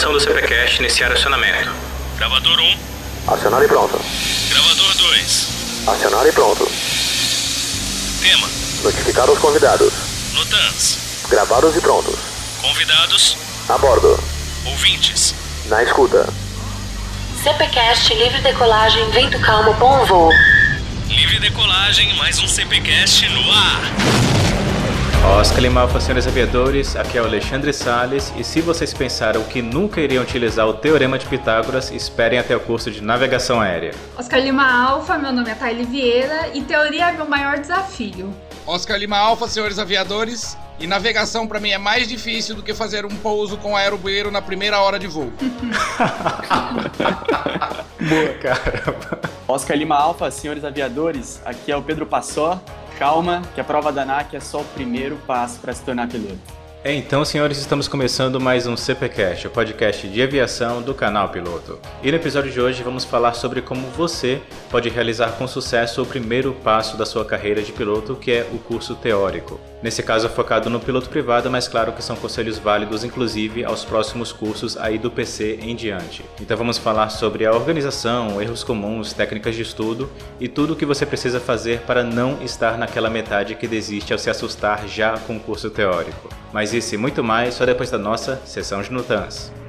gravação do CPCast iniciar acionamento. Gravador 1. Acionar e pronto. Gravador 2. Acionar e pronto. Tema. Notificar os convidados. Notans. Gravados e prontos. Convidados. A bordo. Ouvintes. Na escuta. CPCast livre decolagem, vento calmo, bom voo. Livre decolagem, mais um CPCast no ar. Oscar Lima, senhores aviadores, aqui é o Alexandre Sales e se vocês pensaram que nunca iriam utilizar o Teorema de Pitágoras, esperem até o curso de Navegação Aérea. Oscar Lima Alfa, meu nome é Thaili Vieira e teoria é meu maior desafio. Oscar Lima Alfa, senhores aviadores, e navegação para mim é mais difícil do que fazer um pouso com aerobueiro na primeira hora de voo. Boa, caramba. Oscar Lima Alfa, senhores aviadores, aqui é o Pedro Passó. Calma, que a prova da ANAC é só o primeiro passo para se tornar piloto. É, então, senhores, estamos começando mais um CPCast, o podcast de aviação do canal Piloto. E no episódio de hoje vamos falar sobre como você pode realizar com sucesso o primeiro passo da sua carreira de piloto, que é o curso teórico. Nesse caso, é focado no piloto privado, mas claro que são conselhos válidos, inclusive aos próximos cursos aí do PC em diante. Então, vamos falar sobre a organização, erros comuns, técnicas de estudo e tudo o que você precisa fazer para não estar naquela metade que desiste ao se assustar já com o curso teórico. Mas isso e muito mais só depois da nossa sessão de Nutans.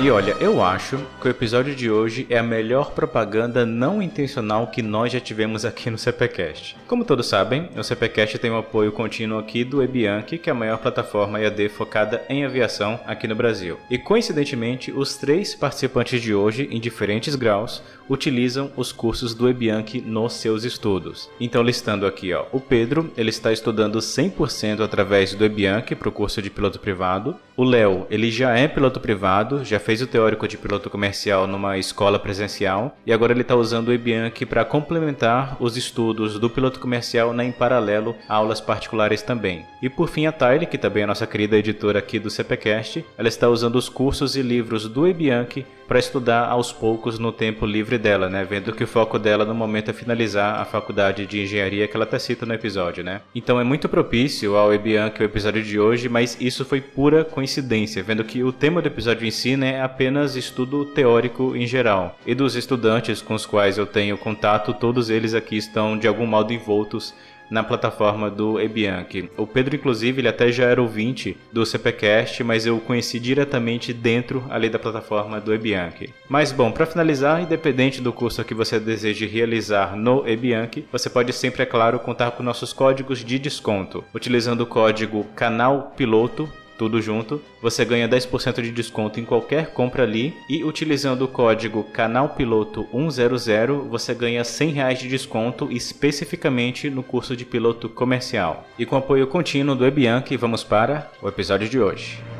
E olha, eu acho que o episódio de hoje é a melhor propaganda não intencional que nós já tivemos aqui no CPCast. Como todos sabem, o CPCast tem o um apoio contínuo aqui do Ebianchi, que é a maior plataforma EAD focada em aviação aqui no Brasil. E coincidentemente, os três participantes de hoje, em diferentes graus, utilizam os cursos do Ebianchi nos seus estudos. Então, listando aqui, ó, o Pedro, ele está estudando 100% através do Ebianchi para o curso de piloto privado. O Léo, ele já é piloto privado, já fez o teórico de piloto comercial numa escola presencial e agora ele está usando o Ebianchi para complementar os estudos do piloto comercial na em paralelo a aulas particulares também. E por fim a Tyler, que também é a nossa querida editora aqui do CPcast, ela está usando os cursos e livros do Ebianchi para estudar aos poucos no tempo livre dela, né? Vendo que o foco dela no momento é finalizar a faculdade de engenharia que ela até cita no episódio, né? Então é muito propício ao Ebianchi o episódio de hoje, mas isso foi pura coincidência, vendo que o tema do episódio em si né, é apenas estudo teórico em geral. E dos estudantes com os quais eu tenho contato, todos eles aqui estão de algum modo envoltos na plataforma do Ebianchi. O Pedro, inclusive, ele até já era ouvinte do CPCast, mas eu o conheci diretamente dentro ali da plataforma do Ebianchi. Mas bom, para finalizar, independente do curso que você deseje realizar no Ebianchi, você pode sempre, é claro, contar com nossos códigos de desconto, utilizando o código canal piloto tudo junto, você ganha 10% de desconto em qualquer compra ali e utilizando o código canalpiloto100 você ganha 100 reais de desconto especificamente no curso de piloto comercial. E com apoio contínuo do Ebianchi, vamos para o episódio de hoje.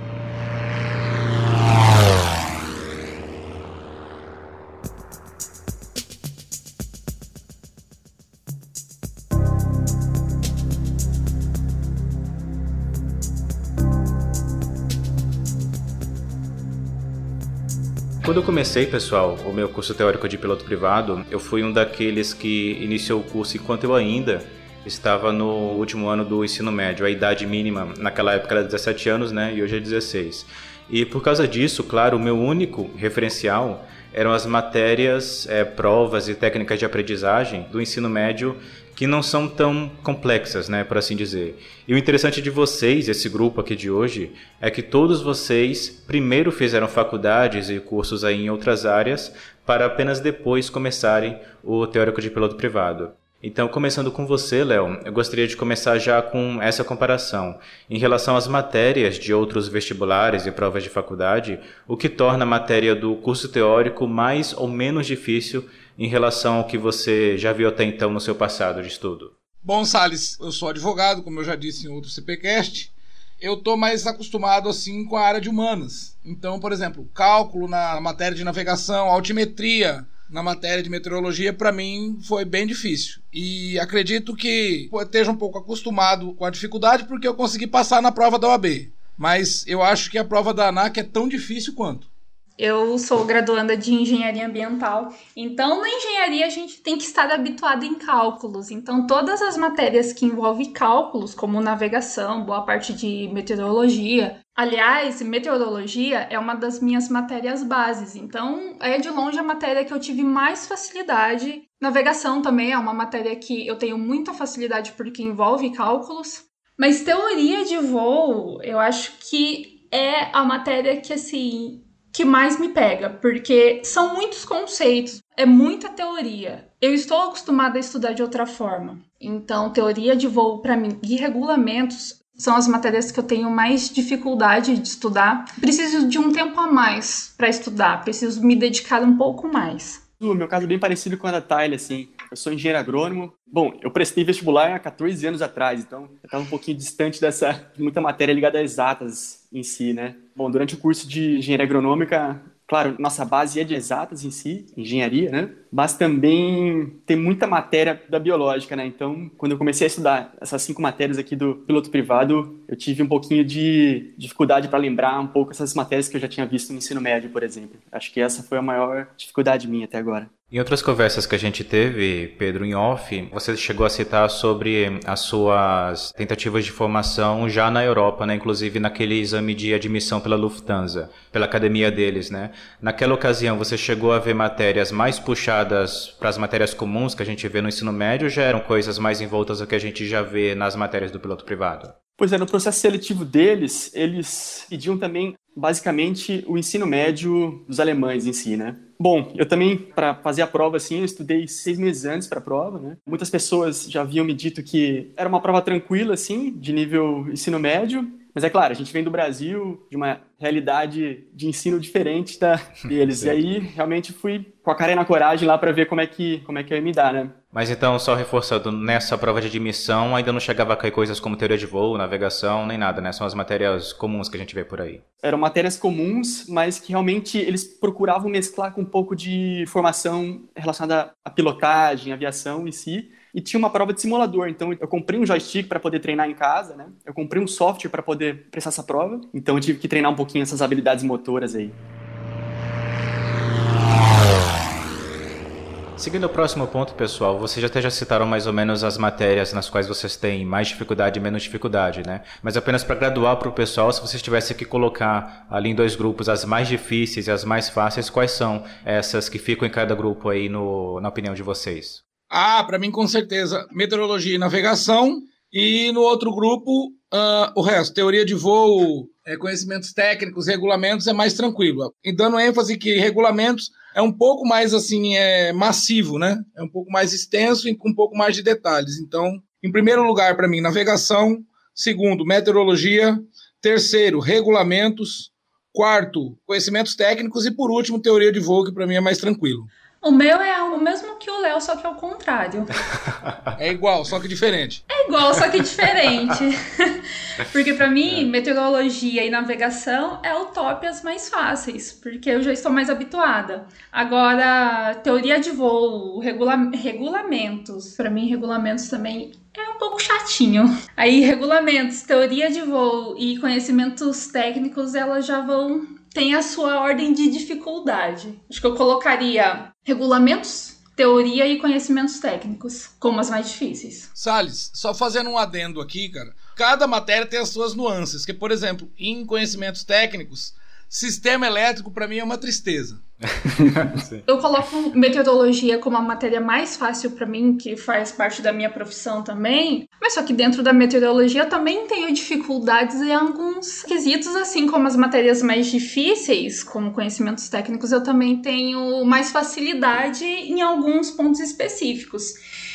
Quando eu comecei, pessoal, o meu curso teórico de piloto privado, eu fui um daqueles que iniciou o curso enquanto eu ainda estava no último ano do ensino médio. A idade mínima naquela época era 17 anos, né? E hoje é 16. E por causa disso, claro, o meu único referencial eram as matérias, é, provas e técnicas de aprendizagem do ensino médio que não são tão complexas, né, por assim dizer. E o interessante de vocês, esse grupo aqui de hoje, é que todos vocês primeiro fizeram faculdades e cursos aí em outras áreas para apenas depois começarem o teórico de piloto privado. Então, começando com você, Léo, eu gostaria de começar já com essa comparação. Em relação às matérias de outros vestibulares e provas de faculdade, o que torna a matéria do curso teórico mais ou menos difícil em relação ao que você já viu até então no seu passado de estudo? Bom, Salles, eu sou advogado, como eu já disse em outro CPcast. Eu estou mais acostumado assim com a área de humanas. Então, por exemplo, cálculo na matéria de navegação, altimetria, na matéria de meteorologia, para mim foi bem difícil. E acredito que esteja um pouco acostumado com a dificuldade porque eu consegui passar na prova da OAB. Mas eu acho que a prova da ANAC é tão difícil quanto. Eu sou graduanda de engenharia ambiental, então na engenharia a gente tem que estar habituado em cálculos. Então, todas as matérias que envolvem cálculos, como navegação, boa parte de meteorologia. Aliás, meteorologia é uma das minhas matérias bases, então é de longe a matéria que eu tive mais facilidade. Navegação também é uma matéria que eu tenho muita facilidade porque envolve cálculos. Mas teoria de voo, eu acho que é a matéria que assim que mais me pega, porque são muitos conceitos, é muita teoria. Eu estou acostumada a estudar de outra forma. Então, teoria de voo para mim e regulamentos são as matérias que eu tenho mais dificuldade de estudar. Preciso de um tempo a mais para estudar, preciso me dedicar um pouco mais. O meu caso é bem parecido com a da Tyler, assim. Eu sou engenheiro agrônomo. Bom, eu prestei vestibular há 14 anos atrás, então eu estava um pouquinho distante dessa muita matéria ligada a exatas em si, né? Bom, durante o curso de engenharia agronômica, Claro, nossa base é de exatas em si, engenharia, né? Mas também tem muita matéria da biológica, né? Então, quando eu comecei a estudar essas cinco matérias aqui do piloto privado, eu tive um pouquinho de dificuldade para lembrar um pouco essas matérias que eu já tinha visto no ensino médio, por exemplo. Acho que essa foi a maior dificuldade minha até agora. Em outras conversas que a gente teve, Pedro, em off, você chegou a citar sobre as suas tentativas de formação já na Europa, né? Inclusive naquele exame de admissão pela Lufthansa, pela academia deles, né? Naquela ocasião, você chegou a ver matérias mais puxadas para as matérias comuns que a gente vê no ensino médio já eram coisas mais envoltas ao que a gente já vê nas matérias do piloto privado? Pois é, no processo seletivo deles, eles pediam também basicamente o ensino médio dos alemães em si, né? Bom, eu também, para fazer a prova, assim, eu estudei seis meses antes para a prova, né? Muitas pessoas já haviam me dito que era uma prova tranquila, assim, de nível ensino médio, mas é claro, a gente vem do Brasil, de uma realidade de ensino diferente da deles. e aí, realmente, fui com a cara e na coragem lá para ver como é, que, como é que ia me dar, né? Mas então, só reforçando, nessa prova de admissão ainda não chegava a cair coisas como teoria de voo, navegação, nem nada, né? São as matérias comuns que a gente vê por aí. Eram matérias comuns, mas que realmente eles procuravam mesclar com um pouco de formação relacionada à pilotagem, aviação em si e tinha uma prova de simulador. Então eu comprei um joystick para poder treinar em casa, né? Eu comprei um software para poder prestar essa prova. Então eu tive que treinar um pouquinho essas habilidades motoras aí. Seguindo o próximo ponto, pessoal, vocês até já citaram mais ou menos as matérias nas quais vocês têm mais dificuldade e menos dificuldade, né? Mas apenas para graduar para o pessoal, se vocês tivessem que colocar ali em dois grupos as mais difíceis e as mais fáceis, quais são essas que ficam em cada grupo aí, no, na opinião de vocês? Ah, para mim, com certeza, meteorologia e navegação. E no outro grupo, uh, o resto, teoria de voo, é, conhecimentos técnicos, regulamentos, é mais tranquilo. E dando ênfase que regulamentos é um pouco mais assim, é massivo, né? É um pouco mais extenso e com um pouco mais de detalhes. Então, em primeiro lugar, para mim, navegação. Segundo, meteorologia. Terceiro, regulamentos. Quarto, conhecimentos técnicos. E por último, teoria de voo, que para mim é mais tranquilo. O meu é o mesmo que o Léo, só que ao contrário. É igual, só que diferente. É igual, só que diferente. porque para mim, meteorologia e navegação é o top as mais fáceis, porque eu já estou mais habituada. Agora, teoria de voo, regula regulamentos, para mim regulamentos também é um pouco chatinho. Aí regulamentos, teoria de voo e conhecimentos técnicos, elas já vão tem a sua ordem de dificuldade. Acho que eu colocaria regulamentos, teoria e conhecimentos técnicos como as mais difíceis. Salles, só fazendo um adendo aqui, cara. Cada matéria tem as suas nuances, que por exemplo, em conhecimentos técnicos, sistema elétrico para mim é uma tristeza. eu coloco meteorologia como a matéria mais fácil para mim, que faz parte da minha profissão também. Mas só que dentro da meteorologia eu também tenho dificuldades em alguns quesitos, assim como as matérias mais difíceis, como conhecimentos técnicos, eu também tenho mais facilidade em alguns pontos específicos.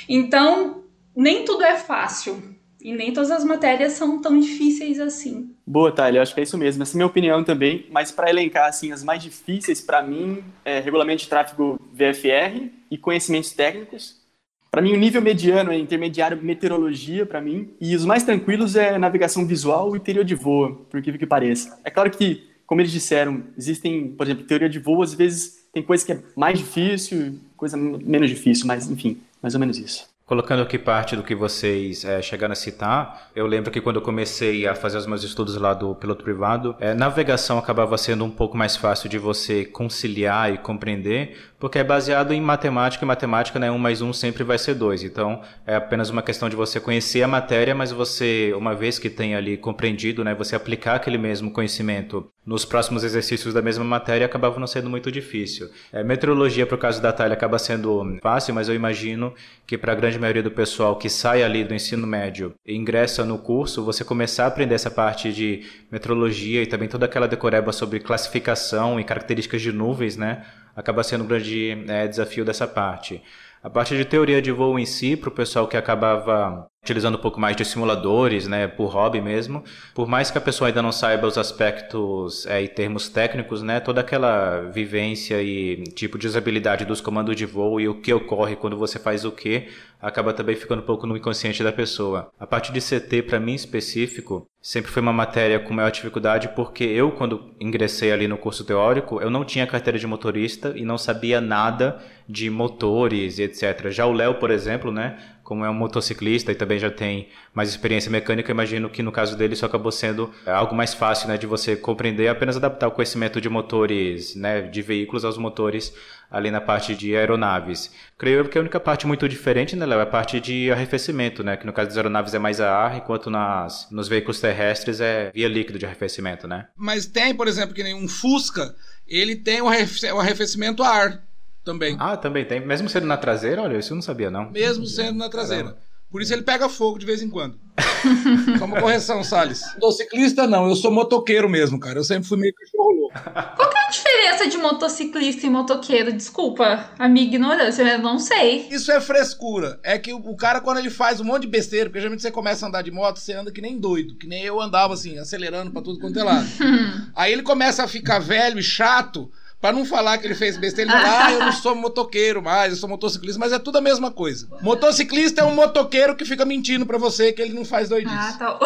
Então, nem tudo é fácil. E nem todas as matérias são tão difíceis assim. Boa, Thalia, acho que é isso mesmo. Essa é a minha opinião também. Mas para elencar assim, as mais difíceis para mim é regulamento de tráfego VFR e conhecimentos técnicos. Para mim, o nível mediano é intermediário meteorologia, para mim. E os mais tranquilos é navegação visual e teoria de voo, por incrível que pareça. É claro que, como eles disseram, existem, por exemplo, teoria de voo, às vezes tem coisa que é mais difícil, coisa menos difícil, mas enfim, mais ou menos isso. Colocando aqui parte do que vocês é, chegaram a citar, eu lembro que quando eu comecei a fazer os meus estudos lá do piloto privado, é, navegação acabava sendo um pouco mais fácil de você conciliar e compreender, porque é baseado em matemática, e matemática, né, um mais um sempre vai ser dois. Então, é apenas uma questão de você conhecer a matéria, mas você, uma vez que tem ali compreendido, né, você aplicar aquele mesmo conhecimento nos próximos exercícios da mesma matéria acabava não sendo muito difícil. É, meteorologia, o caso da Thalia, acaba sendo fácil, mas eu imagino que para a grande maioria do pessoal que sai ali do ensino médio e ingressa no curso, você começar a aprender essa parte de meteorologia e também toda aquela decoreba sobre classificação e características de nuvens, né? Acaba sendo um grande é, desafio dessa parte. A parte de teoria de voo em si, para o pessoal que acabava utilizando um pouco mais de simuladores, né, por hobby mesmo, por mais que a pessoa ainda não saiba os aspectos é, e termos técnicos, né, toda aquela vivência e tipo de usabilidade dos comandos de voo e o que ocorre quando você faz o que, acaba também ficando um pouco no inconsciente da pessoa. A parte de CT, para mim específico, sempre foi uma matéria com maior dificuldade porque eu, quando ingressei ali no curso teórico, eu não tinha carteira de motorista e não sabia nada de motores e etc. Já o Léo, por exemplo, né, como é um motociclista e também já tem mais experiência mecânica, imagino que no caso dele isso acabou sendo algo mais fácil, né, de você compreender, apenas adaptar o conhecimento de motores, né, de veículos aos motores ali na parte de aeronaves. Creio que a única parte muito diferente, né, Léo, é a parte de arrefecimento, né, que no caso das aeronaves é mais a ar, enquanto nas, nos veículos terrestres é via líquido de arrefecimento, né? Mas tem, por exemplo, que nem um Fusca, ele tem o arrefecimento a ar também. Ah, também tem. Mesmo sendo na traseira? Olha, isso eu não sabia, não. Mesmo sendo na traseira. Caramba. Por isso ele pega fogo de vez em quando. Só uma correção, Salles. Motociclista não, eu sou motoqueiro mesmo, cara. Eu sempre fui meio cachorro louco. Qual que é a diferença de motociclista e motoqueiro? Desculpa, a minha ignorância, eu não sei. Isso é frescura. É que o cara, quando ele faz um monte de besteira, porque geralmente você começa a andar de moto, você anda que nem doido, que nem eu andava assim, acelerando pra tudo quanto é lado. Aí ele começa a ficar velho e chato. Pra não falar que ele fez besteira, ele fala, ah, eu não sou motoqueiro mais, eu sou motociclista, mas é tudo a mesma coisa. Motociclista é um motoqueiro que fica mentindo pra você que ele não faz doidice. Ah, tá.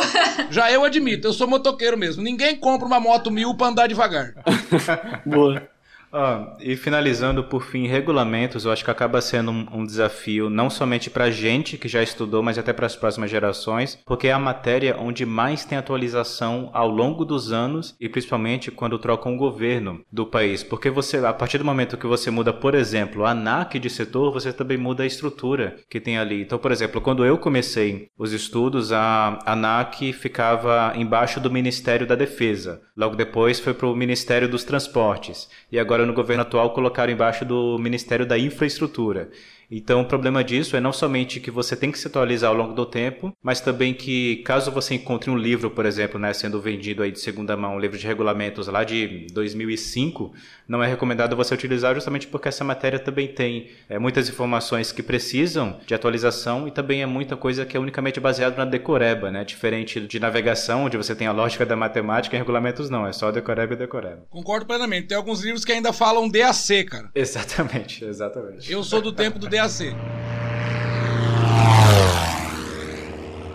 Já eu admito, eu sou motoqueiro mesmo. Ninguém compra uma moto mil pra andar devagar. Boa. Ah, e finalizando por fim, regulamentos, eu acho que acaba sendo um, um desafio não somente para a gente que já estudou, mas até para as próximas gerações, porque é a matéria onde mais tem atualização ao longo dos anos e principalmente quando trocam o governo do país. Porque você, a partir do momento que você muda, por exemplo, a ANAC de setor, você também muda a estrutura que tem ali. Então, por exemplo, quando eu comecei os estudos, a ANAC ficava embaixo do Ministério da Defesa. Logo depois foi para o Ministério dos Transportes. E agora no governo atual colocaram embaixo do Ministério da Infraestrutura. Então, o problema disso é não somente que você tem que se atualizar ao longo do tempo, mas também que caso você encontre um livro, por exemplo, né, sendo vendido aí de segunda mão, um livro de regulamentos lá de 2005, não é recomendado você utilizar justamente porque essa matéria também tem é, muitas informações que precisam de atualização e também é muita coisa que é unicamente baseada na decoreba, né? Diferente de navegação, onde você tem a lógica da matemática, em regulamentos não, é só decoreba e decoreba. Concordo plenamente. Tem alguns livros que ainda falam DAC, cara. Exatamente, exatamente. Eu sou do tempo do DAC.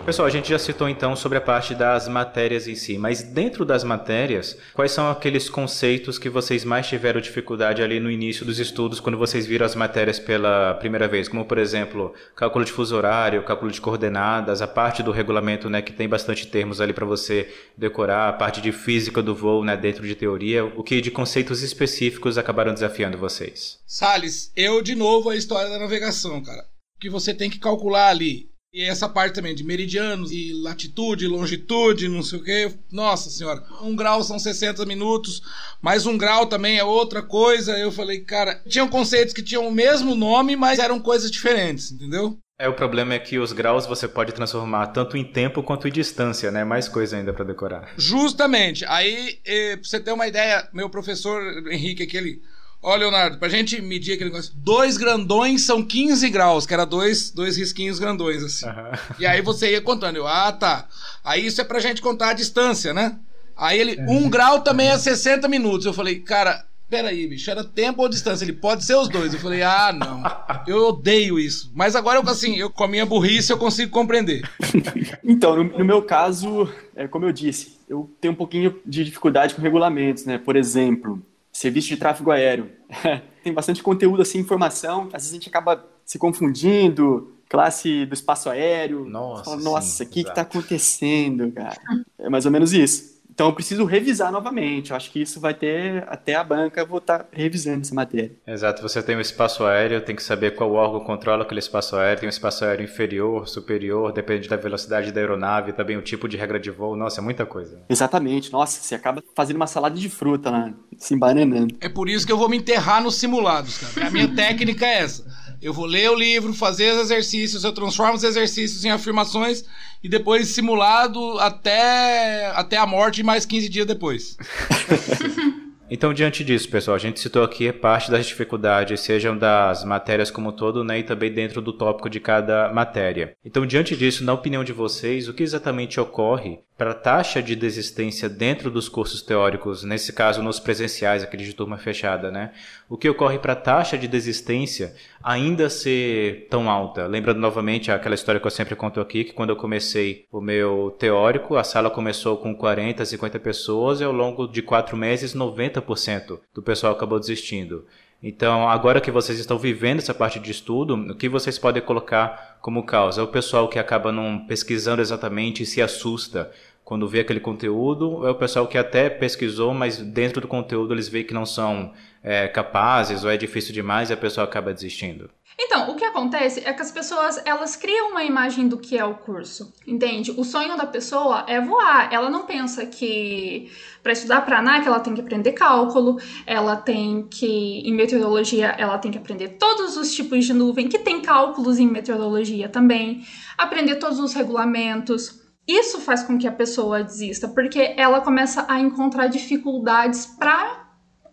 Pessoal, a gente já citou então sobre a parte das matérias em si, mas dentro das matérias, quais são aqueles conceitos que vocês mais tiveram dificuldade ali no início dos estudos, quando vocês viram as matérias pela primeira vez? Como, por exemplo, cálculo de fuso horário, cálculo de coordenadas, a parte do regulamento, né, que tem bastante termos ali para você decorar, a parte de física do voo, né, dentro de teoria, o que de conceitos específicos acabaram desafiando vocês? Salles, eu de novo a história da navegação, cara. Que você tem que calcular ali e essa parte também de meridianos e latitude, longitude, não sei o que. Nossa senhora, um grau são 60 minutos, mais um grau também é outra coisa. Eu falei, cara, tinham conceitos que tinham o mesmo nome, mas eram coisas diferentes, entendeu? É, o problema é que os graus você pode transformar tanto em tempo quanto em distância, né? Mais coisa ainda para decorar. Justamente. Aí, eh, pra você ter uma ideia, meu professor Henrique, aquele Ó, Leonardo, pra gente medir aquele negócio, dois grandões são 15 graus, que era dois, dois risquinhos grandões, assim. Uhum. E aí você ia contando, eu, ah, tá. Aí isso é pra gente contar a distância, né? Aí ele, um grau também é 60 minutos. Eu falei, cara, peraí, bicho, era tempo ou distância? Ele pode ser os dois. Eu falei, ah, não. Eu odeio isso. Mas agora, eu, assim, eu, com a minha burrice, eu consigo compreender. então, no, no, meu caso, é, como eu disse, eu tenho um pouquinho de dificuldade com regulamentos, né? Por exemplo, serviço de tráfego aéreo. Tem bastante conteúdo, assim, informação, às vezes a gente acaba se confundindo, classe do espaço aéreo. Nossa, fala, Nossa, o que que exato. tá acontecendo, cara? É mais ou menos isso. Então eu preciso revisar novamente. Eu acho que isso vai ter até a banca vou estar revisando essa matéria. Exato, você tem o espaço aéreo, tem que saber qual órgão controla aquele espaço aéreo, tem o espaço aéreo inferior, superior, depende da velocidade da aeronave, também o tipo de regra de voo, nossa, é muita coisa. Exatamente. Nossa, você acaba fazendo uma salada de fruta lá, se embananando. É por isso que eu vou me enterrar nos simulados, cara. A minha técnica é essa. Eu vou ler o livro, fazer os exercícios, eu transformo os exercícios em afirmações e depois simulado até, até a morte mais 15 dias depois. Então, diante disso, pessoal, a gente citou aqui parte das dificuldades, sejam das matérias como um todo, né, e também dentro do tópico de cada matéria. Então, diante disso, na opinião de vocês, o que exatamente ocorre para a taxa de desistência dentro dos cursos teóricos, nesse caso nos presenciais, aquele de turma fechada, né? O que ocorre para a taxa de desistência ainda ser tão alta? Lembrando novamente aquela história que eu sempre conto aqui, que quando eu comecei o meu teórico, a sala começou com 40, 50 pessoas e ao longo de quatro meses, 90% do pessoal acabou desistindo. Então, agora que vocês estão vivendo essa parte de estudo, o que vocês podem colocar como causa? É o pessoal que acaba não pesquisando exatamente e se assusta quando vê aquele conteúdo, é o pessoal que até pesquisou, mas dentro do conteúdo eles veem que não são é, capazes ou é difícil demais e a pessoa acaba desistindo? Então, o que acontece é que as pessoas, elas criam uma imagem do que é o curso, entende? O sonho da pessoa é voar. Ela não pensa que para estudar para ANAC ela tem que aprender cálculo, ela tem que em meteorologia ela tem que aprender todos os tipos de nuvem, que tem cálculos em meteorologia também, aprender todos os regulamentos. Isso faz com que a pessoa desista, porque ela começa a encontrar dificuldades para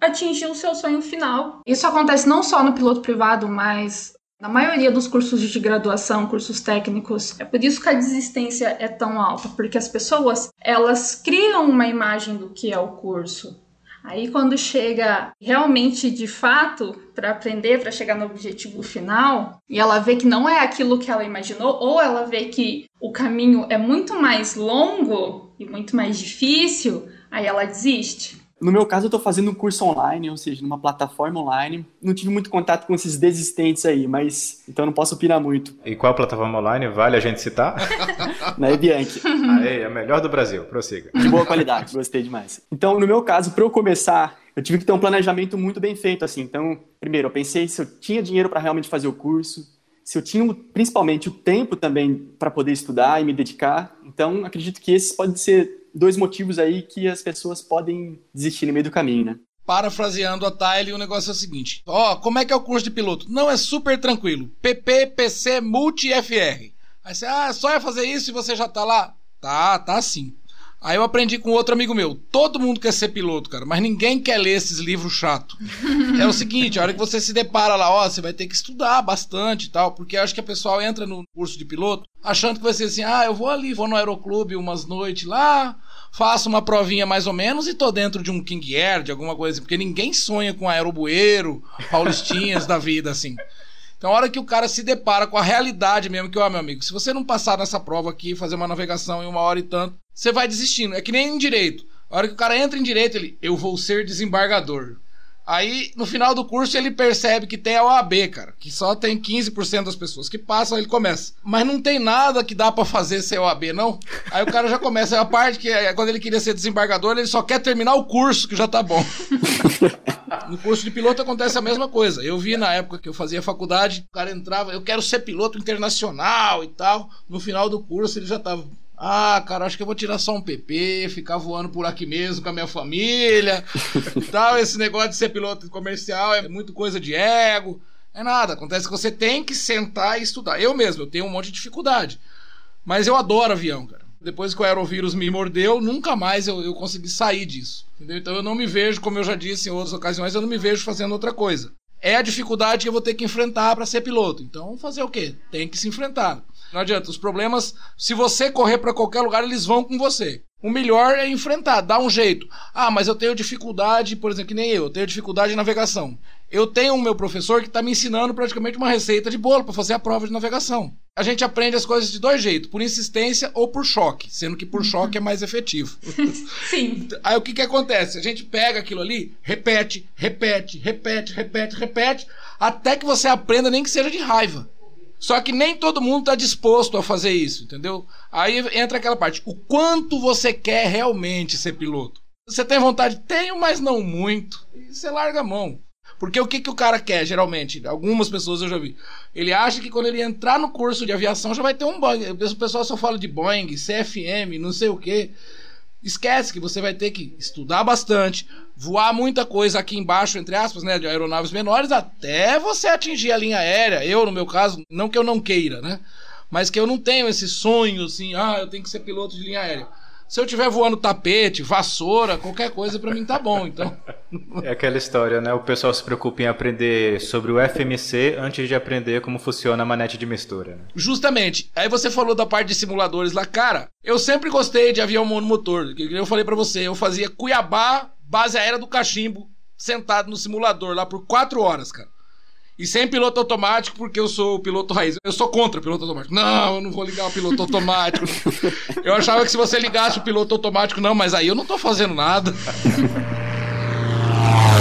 atingir o seu sonho final. Isso acontece não só no piloto privado, mas na maioria dos cursos de graduação, cursos técnicos. É por isso que a desistência é tão alta, porque as pessoas, elas criam uma imagem do que é o curso. Aí quando chega realmente de fato para aprender, para chegar no objetivo final, e ela vê que não é aquilo que ela imaginou, ou ela vê que o caminho é muito mais longo e muito mais difícil, aí ela desiste. No meu caso, eu estou fazendo um curso online, ou seja, numa plataforma online. Não tive muito contato com esses desistentes aí, mas então não posso opinar muito. E qual plataforma online vale a gente citar? Né, Bianchi? Aê, é a melhor do Brasil, prossiga. De boa qualidade, gostei demais. Então, no meu caso, para eu começar, eu tive que ter um planejamento muito bem feito, assim. Então, primeiro, eu pensei se eu tinha dinheiro para realmente fazer o curso, se eu tinha principalmente o tempo também para poder estudar e me dedicar. Então, acredito que esses podem ser dois motivos aí que as pessoas podem desistir no meio do caminho, né? Parafraseando a Tile, o negócio é o seguinte: Ó, como é que é o curso de piloto? Não é super tranquilo. PP, PC, Multi FR. Aí você, ah, só é fazer isso e você já tá lá? Tá, tá sim. Aí eu aprendi com outro amigo meu. Todo mundo quer ser piloto, cara, mas ninguém quer ler esses livros chato. é o seguinte, a hora que você se depara lá, ó, você vai ter que estudar bastante e tal, porque acho que a pessoa entra no curso de piloto achando que vai ser assim, ah, eu vou ali, vou no aeroclube umas noites lá, faço uma provinha mais ou menos e tô dentro de um King Air, de alguma coisa assim, porque ninguém sonha com aerobueiro, paulistinhas da vida assim. Então, a hora que o cara se depara com a realidade mesmo, que, ó, meu amigo, se você não passar nessa prova aqui, fazer uma navegação em uma hora e tanto, você vai desistindo. É que nem em direito. A hora que o cara entra em direito, ele, eu vou ser desembargador. Aí, no final do curso, ele percebe que tem a OAB, cara, que só tem 15% das pessoas que passam, ele começa. Mas não tem nada que dá para fazer sem OAB, não? Aí o cara já começa. A parte que é quando ele queria ser desembargador, ele só quer terminar o curso, que já tá bom. No curso de piloto acontece a mesma coisa. Eu vi na época que eu fazia faculdade, o cara entrava, eu quero ser piloto internacional e tal. No final do curso ele já tava. Ah, cara, acho que eu vou tirar só um PP, ficar voando por aqui mesmo com a minha família tal. Esse negócio de ser piloto comercial é muito coisa de ego. É nada. Acontece que você tem que sentar e estudar. Eu mesmo, eu tenho um monte de dificuldade. Mas eu adoro avião, cara. Depois que o aerovírus me mordeu, nunca mais eu, eu consegui sair disso. Entendeu? Então eu não me vejo, como eu já disse em outras ocasiões, eu não me vejo fazendo outra coisa. É a dificuldade que eu vou ter que enfrentar para ser piloto. Então, fazer o quê? Tem que se enfrentar. Não adianta. Os problemas, se você correr para qualquer lugar, eles vão com você. O melhor é enfrentar, dar um jeito. Ah, mas eu tenho dificuldade, por exemplo, que nem eu, eu tenho dificuldade de navegação. Eu tenho um meu professor que está me ensinando praticamente uma receita de bolo para fazer a prova de navegação. A gente aprende as coisas de dois jeitos, por insistência ou por choque, sendo que por choque é mais efetivo. Sim. Aí o que que acontece? A gente pega aquilo ali, repete, repete, repete, repete, repete, até que você aprenda nem que seja de raiva. Só que nem todo mundo está disposto a fazer isso, entendeu? Aí entra aquela parte. O quanto você quer realmente ser piloto? Você tem vontade? Tenho, mas não muito. E você larga a mão. Porque o que, que o cara quer, geralmente? Algumas pessoas eu já vi. Ele acha que quando ele entrar no curso de aviação já vai ter um Boeing. O pessoal só fala de Boeing, CFM, não sei o quê. Esquece que você vai ter que estudar bastante, voar muita coisa aqui embaixo, entre aspas, né, de aeronaves menores, até você atingir a linha aérea. Eu, no meu caso, não que eu não queira, né? Mas que eu não tenho esse sonho assim, ah, eu tenho que ser piloto de linha aérea. Se eu estiver voando tapete, vassoura, qualquer coisa para mim tá bom, então. É aquela história, né? O pessoal se preocupa em aprender sobre o FMC antes de aprender como funciona a manete de mistura. Né? Justamente. Aí você falou da parte de simuladores lá, cara. Eu sempre gostei de avião monomotor. Eu falei para você, eu fazia Cuiabá, base aérea do Cachimbo, sentado no simulador lá por quatro horas, cara. E sem piloto automático, porque eu sou piloto raiz. Eu sou contra o piloto automático. Não, eu não vou ligar o piloto automático. eu achava que se você ligasse o piloto automático, não, mas aí eu não tô fazendo nada.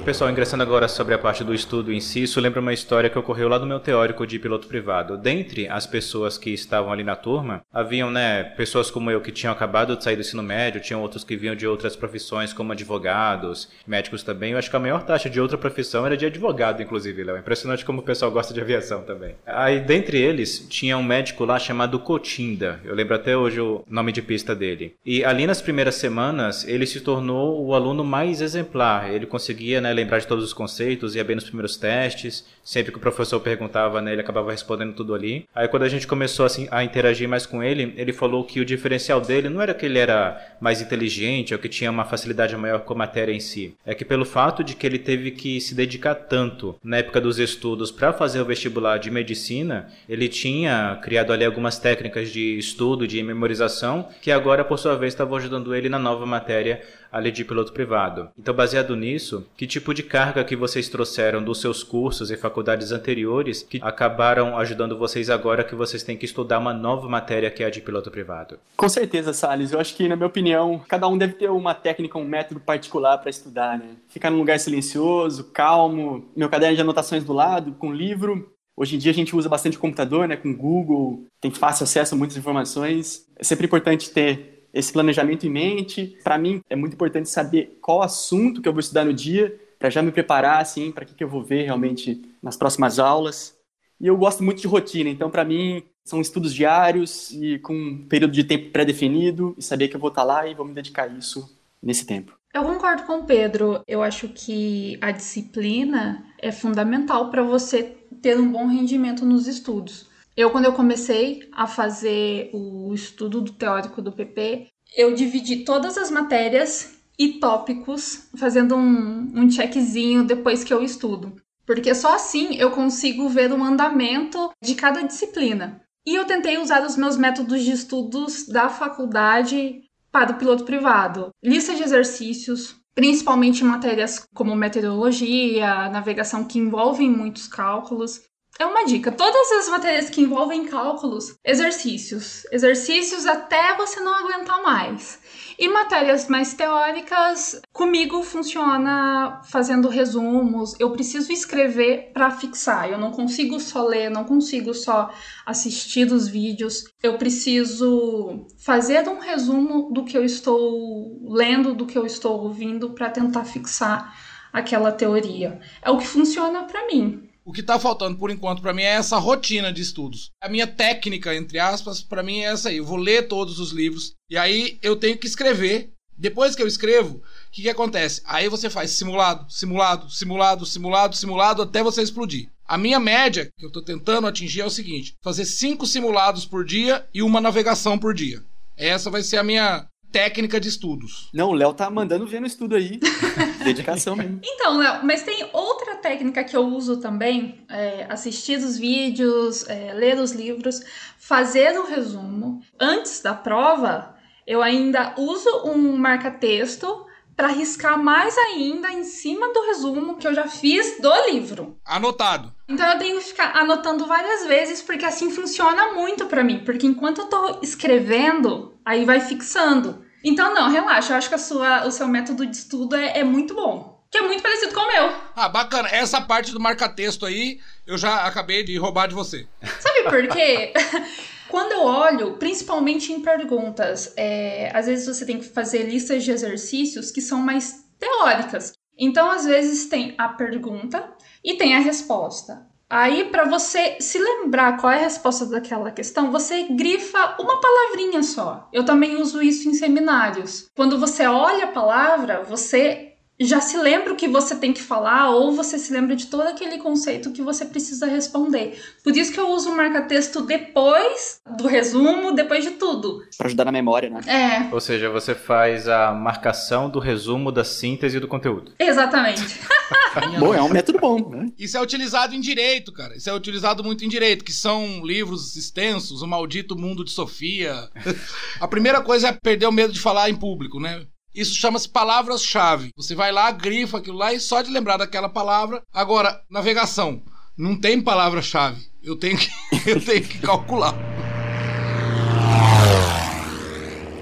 E pessoal, ingressando agora sobre a parte do estudo em si, isso lembra uma história que ocorreu lá no meu teórico de piloto privado. Dentre as pessoas que estavam ali na turma, haviam, né, pessoas como eu que tinham acabado de sair do ensino médio, tinham outros que vinham de outras profissões, como advogados, médicos também. Eu acho que a maior taxa de outra profissão era de advogado, inclusive, Léo. Impressionante como o pessoal gosta de aviação também. Aí, dentre eles, tinha um médico lá chamado Cotinda. Eu lembro até hoje o nome de pista dele. E ali nas primeiras semanas, ele se tornou o aluno mais exemplar. Ele conseguia, né, lembrar de todos os conceitos, ia bem nos primeiros testes. Sempre que o professor perguntava, né, ele acabava respondendo tudo ali. Aí quando a gente começou assim, a interagir mais com ele, ele falou que o diferencial dele não era que ele era mais inteligente ou que tinha uma facilidade maior com a matéria em si. É que pelo fato de que ele teve que se dedicar tanto na época dos estudos para fazer o vestibular de medicina, ele tinha criado ali algumas técnicas de estudo, de memorização, que agora por sua vez estavam ajudando ele na nova matéria ali de piloto privado. Então, baseado nisso, que tipo de carga que vocês trouxeram dos seus cursos e faculdades anteriores que acabaram ajudando vocês agora que vocês têm que estudar uma nova matéria que é a de piloto privado? Com certeza, Salles. Eu acho que, na minha opinião, cada um deve ter uma técnica, um método particular para estudar, né? Ficar num lugar silencioso, calmo, meu caderno de anotações do lado, com livro, Hoje em dia a gente usa bastante computador, né, com Google, tem fácil acesso a muitas informações. É sempre importante ter esse planejamento em mente. Para mim, é muito importante saber qual assunto que eu vou estudar no dia, para já me preparar, assim, para que, que eu vou ver realmente nas próximas aulas. E eu gosto muito de rotina, então, para mim, são estudos diários e com um período de tempo pré-definido, e saber que eu vou estar tá lá e vou me dedicar a isso nesse tempo. Eu concordo com o Pedro. Eu acho que a disciplina é fundamental para você ter um bom rendimento nos estudos. Eu, quando eu comecei a fazer o estudo do teórico do PP, eu dividi todas as matérias e tópicos, fazendo um, um checkzinho depois que eu estudo. Porque só assim eu consigo ver o andamento de cada disciplina. E eu tentei usar os meus métodos de estudos da faculdade para o piloto privado. Lista de exercícios, principalmente matérias como meteorologia, navegação que envolvem muitos cálculos. É uma dica. Todas as matérias que envolvem cálculos, exercícios. Exercícios até você não aguentar mais. E matérias mais teóricas, comigo funciona fazendo resumos. Eu preciso escrever para fixar. Eu não consigo só ler, não consigo só assistir dos vídeos. Eu preciso fazer um resumo do que eu estou lendo, do que eu estou ouvindo para tentar fixar aquela teoria. É o que funciona para mim. O que tá faltando por enquanto para mim é essa rotina de estudos. A minha técnica, entre aspas, para mim é essa aí. Eu vou ler todos os livros e aí eu tenho que escrever. Depois que eu escrevo, o que, que acontece? Aí você faz simulado, simulado, simulado, simulado, simulado até você explodir. A minha média que eu estou tentando atingir é o seguinte: fazer cinco simulados por dia e uma navegação por dia. Essa vai ser a minha técnica de estudos. Não, o Léo tá mandando ver no estudo aí. Dedicação mesmo. Então, Léo, mas tem outra técnica que eu uso também: é, assistir os vídeos, é, ler os livros, fazer o resumo. Antes da prova, eu ainda uso um marca-texto para riscar mais ainda em cima do resumo que eu já fiz do livro. Anotado. Então eu tenho que ficar anotando várias vezes porque assim funciona muito para mim, porque enquanto eu tô escrevendo, aí vai fixando. Então não, relaxa, eu acho que a sua, o seu método de estudo é, é muito bom. que é muito parecido com o meu. Ah, bacana. Essa parte do marca-texto aí, eu já acabei de roubar de você. Sabe por quê? Quando eu olho, principalmente em perguntas, é, às vezes você tem que fazer listas de exercícios que são mais teóricas. Então, às vezes, tem a pergunta e tem a resposta. Aí, para você se lembrar qual é a resposta daquela questão, você grifa uma palavrinha só. Eu também uso isso em seminários. Quando você olha a palavra, você já se lembra o que você tem que falar ou você se lembra de todo aquele conceito que você precisa responder. Por isso que eu uso o marca-texto depois do resumo, depois de tudo. Para ajudar na memória, né? É. Ou seja, você faz a marcação do resumo da síntese do conteúdo. Exatamente. bom, é um método bom, né? Isso é utilizado em direito, cara. Isso é utilizado muito em direito, que são livros extensos, o maldito mundo de Sofia. a primeira coisa é perder o medo de falar em público, né? Isso chama-se palavras-chave. Você vai lá, grifa aquilo lá e só de lembrar daquela palavra. Agora, navegação. Não tem palavra-chave. Eu tenho que, eu tenho que calcular.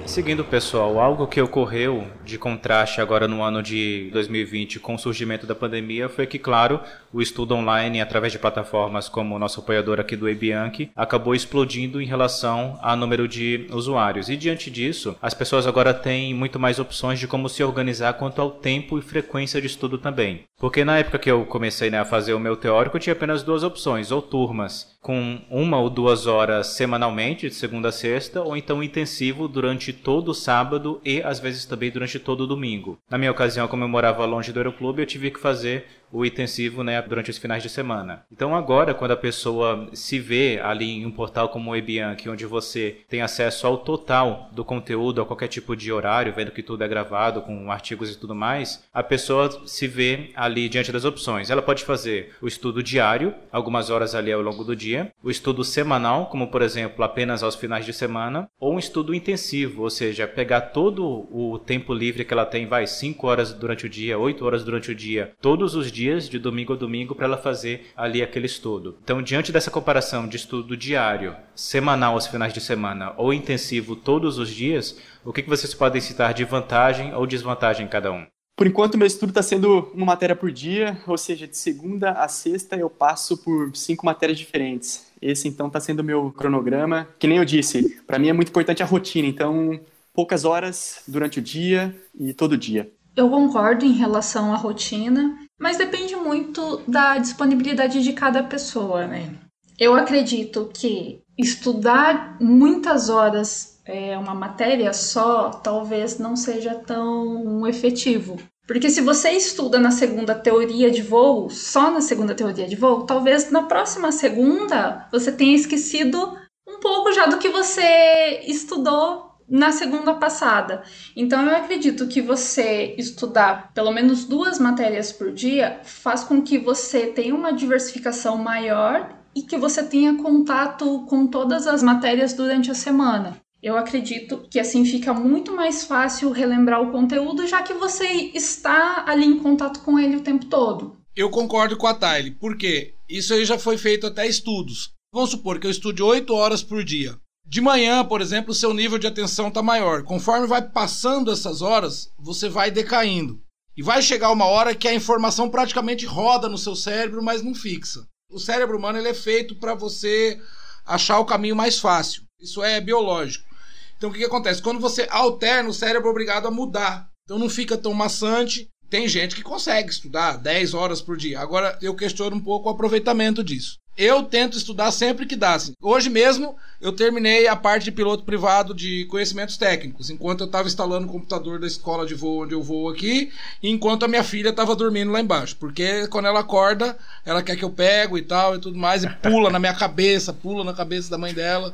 Seguindo, pessoal, algo que ocorreu de contraste agora no ano de 2020 com o surgimento da pandemia foi que, claro, o estudo online, através de plataformas como o nosso apoiador aqui do Ebianchi, acabou explodindo em relação ao número de usuários. E diante disso, as pessoas agora têm muito mais opções de como se organizar quanto ao tempo e frequência de estudo também. Porque na época que eu comecei né, a fazer o meu teórico, tinha apenas duas opções, ou turmas com uma ou duas horas semanalmente, de segunda a sexta, ou então intensivo durante todo o sábado e às vezes também durante todo o domingo. Na minha ocasião, como eu morava longe do aeroclube, eu tive que fazer o intensivo né, durante os finais de semana. Então agora, quando a pessoa se vê ali em um portal como o Ebianchi, onde você tem acesso ao total do conteúdo, a qualquer tipo de horário, vendo que tudo é gravado com artigos e tudo mais, a pessoa se vê ali diante das opções. Ela pode fazer o estudo diário, algumas horas ali ao longo do dia, o estudo semanal, como por exemplo apenas aos finais de semana, ou um estudo intensivo, ou seja, pegar todo o tempo livre que ela tem, vai 5 horas durante o dia, 8 horas durante o dia, todos os dias, de domingo a domingo, para ela fazer ali aquele estudo. Então, diante dessa comparação de estudo diário, semanal aos finais de semana ou intensivo todos os dias, o que, que vocês podem citar de vantagem ou desvantagem em cada um? Por enquanto, meu estudo está sendo uma matéria por dia, ou seja, de segunda a sexta eu passo por cinco matérias diferentes. Esse, então, está sendo o meu cronograma. Que nem eu disse, para mim é muito importante a rotina, então, poucas horas durante o dia e todo dia. Eu concordo em relação à rotina, mas depende muito da disponibilidade de cada pessoa, né? Eu acredito que estudar muitas horas é, uma matéria só talvez não seja tão efetivo. Porque se você estuda na segunda teoria de voo, só na segunda teoria de voo, talvez na próxima segunda você tenha esquecido um pouco já do que você estudou na segunda passada. Então eu acredito que você estudar pelo menos duas matérias por dia faz com que você tenha uma diversificação maior e que você tenha contato com todas as matérias durante a semana. Eu acredito que assim fica muito mais fácil relembrar o conteúdo, já que você está ali em contato com ele o tempo todo. Eu concordo com a Tyler, porque isso aí já foi feito até estudos. Vamos supor que eu estude 8 horas por dia. De manhã, por exemplo, o seu nível de atenção está maior. Conforme vai passando essas horas, você vai decaindo. E vai chegar uma hora que a informação praticamente roda no seu cérebro, mas não fixa. O cérebro humano ele é feito para você achar o caminho mais fácil. Isso é biológico. Então o que, que acontece? Quando você alterna, o cérebro é obrigado a mudar. Então não fica tão maçante. Tem gente que consegue estudar 10 horas por dia. Agora eu questiono um pouco o aproveitamento disso. Eu tento estudar sempre que dá. Assim. Hoje mesmo eu terminei a parte de piloto privado de conhecimentos técnicos, enquanto eu estava instalando o computador da escola de voo onde eu vou aqui, enquanto a minha filha estava dormindo lá embaixo. Porque quando ela acorda, ela quer que eu pego e tal e tudo mais, e pula na minha cabeça, pula na cabeça da mãe dela,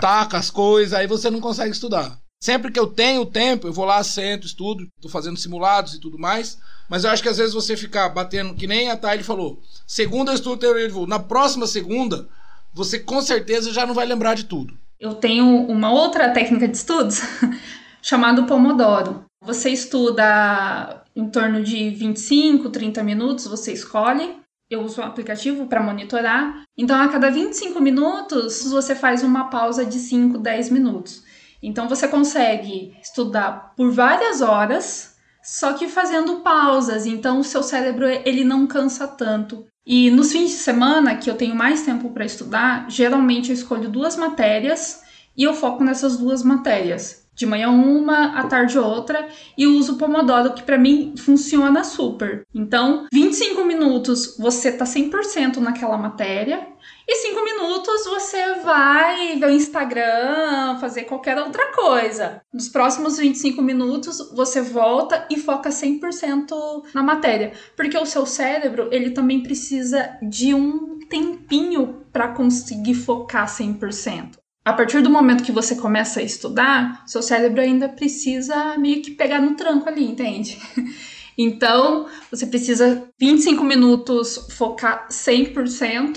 taca as coisas, aí você não consegue estudar. Sempre que eu tenho tempo, eu vou lá, sento, estudo, estou fazendo simulados e tudo mais. Mas eu acho que às vezes você ficar batendo, que nem a Thaili falou, segunda eu estudo teoria de voo, na próxima segunda, você com certeza já não vai lembrar de tudo. Eu tenho uma outra técnica de estudos chamado Pomodoro. Você estuda em torno de 25, 30 minutos, você escolhe. Eu uso o aplicativo para monitorar. Então, a cada 25 minutos, você faz uma pausa de 5, 10 minutos. Então você consegue estudar por várias horas só que fazendo pausas, então o seu cérebro ele não cansa tanto. E nos fins de semana, que eu tenho mais tempo para estudar, geralmente eu escolho duas matérias e eu foco nessas duas matérias. De manhã uma, à tarde outra, e uso o Pomodoro, que para mim funciona super. Então, 25 minutos você tá 100% naquela matéria, e 5 minutos você vai ver o Instagram, fazer qualquer outra coisa. Nos próximos 25 minutos você volta e foca 100% na matéria, porque o seu cérebro, ele também precisa de um tempinho para conseguir focar 100% a partir do momento que você começa a estudar, seu cérebro ainda precisa meio que pegar no tranco ali, entende? Então, você precisa 25 minutos focar 100%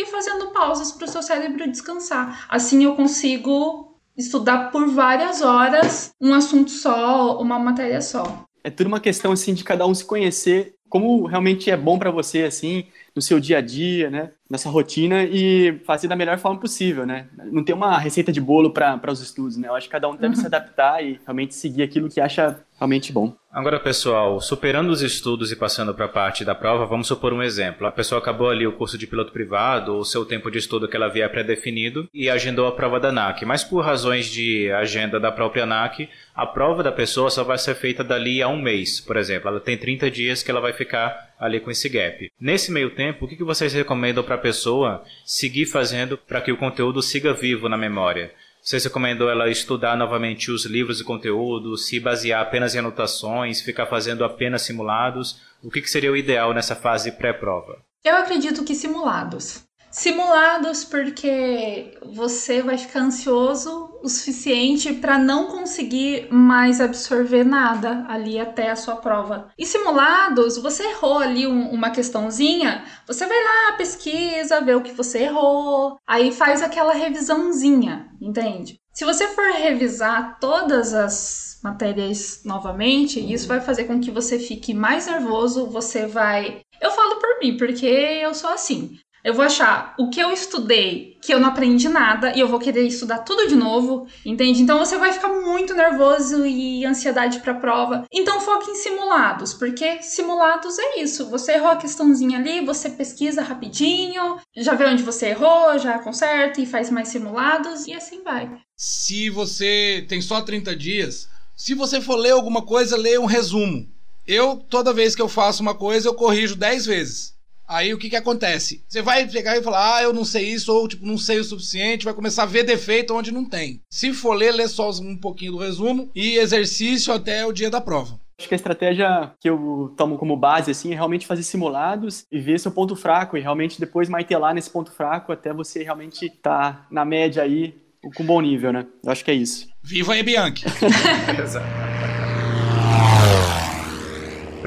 e fazendo pausas para o seu cérebro descansar. Assim eu consigo estudar por várias horas um assunto só, uma matéria só. É tudo uma questão assim de cada um se conhecer como realmente é bom para você assim no seu dia a dia, né? Nessa rotina e fazer da melhor forma possível, né? Não tem uma receita de bolo para os estudos, né? Eu acho que cada um deve se adaptar e realmente seguir aquilo que acha realmente bom. Agora, pessoal, superando os estudos e passando para a parte da prova, vamos supor um exemplo. A pessoa acabou ali o curso de piloto privado, o seu tempo de estudo que ela havia pré-definido e agendou a prova da ANAC. Mas por razões de agenda da própria ANAC, a prova da pessoa só vai ser feita dali a um mês, por exemplo. Ela tem 30 dias que ela vai ficar ali com esse gap. Nesse meio tempo, o que vocês recomendam para a pessoa seguir fazendo para que o conteúdo siga vivo na memória? Vocês recomendam ela estudar novamente os livros e conteúdo, se basear apenas em anotações, ficar fazendo apenas simulados? O que seria o ideal nessa fase pré-prova? Eu acredito que simulados. Simulados porque você vai ficar ansioso o suficiente para não conseguir mais absorver nada ali até a sua prova. E simulados, você errou ali um, uma questãozinha, você vai lá, pesquisa, vê o que você errou, aí faz aquela revisãozinha, entende? Se você for revisar todas as matérias novamente, isso vai fazer com que você fique mais nervoso, você vai. Eu falo por mim, porque eu sou assim. Eu vou achar o que eu estudei, que eu não aprendi nada, e eu vou querer estudar tudo de novo, entende? Então você vai ficar muito nervoso e ansiedade para a prova. Então foque em simulados, porque simulados é isso. Você errou a questãozinha ali, você pesquisa rapidinho, já vê onde você errou, já conserta e faz mais simulados, e assim vai. Se você tem só 30 dias, se você for ler alguma coisa, leia um resumo. Eu, toda vez que eu faço uma coisa, eu corrijo 10 vezes. Aí o que que acontece? Você vai pegar e falar, ah, eu não sei isso, ou tipo, não sei o suficiente, vai começar a ver defeito onde não tem. Se for ler, lê só um pouquinho do resumo e exercício até o dia da prova. Acho que a estratégia que eu tomo como base assim é realmente fazer simulados e ver seu ponto fraco e realmente depois martelar nesse ponto fraco até você realmente estar tá na média aí com bom nível, né? Eu acho que é isso. Viva aí, Bianchi!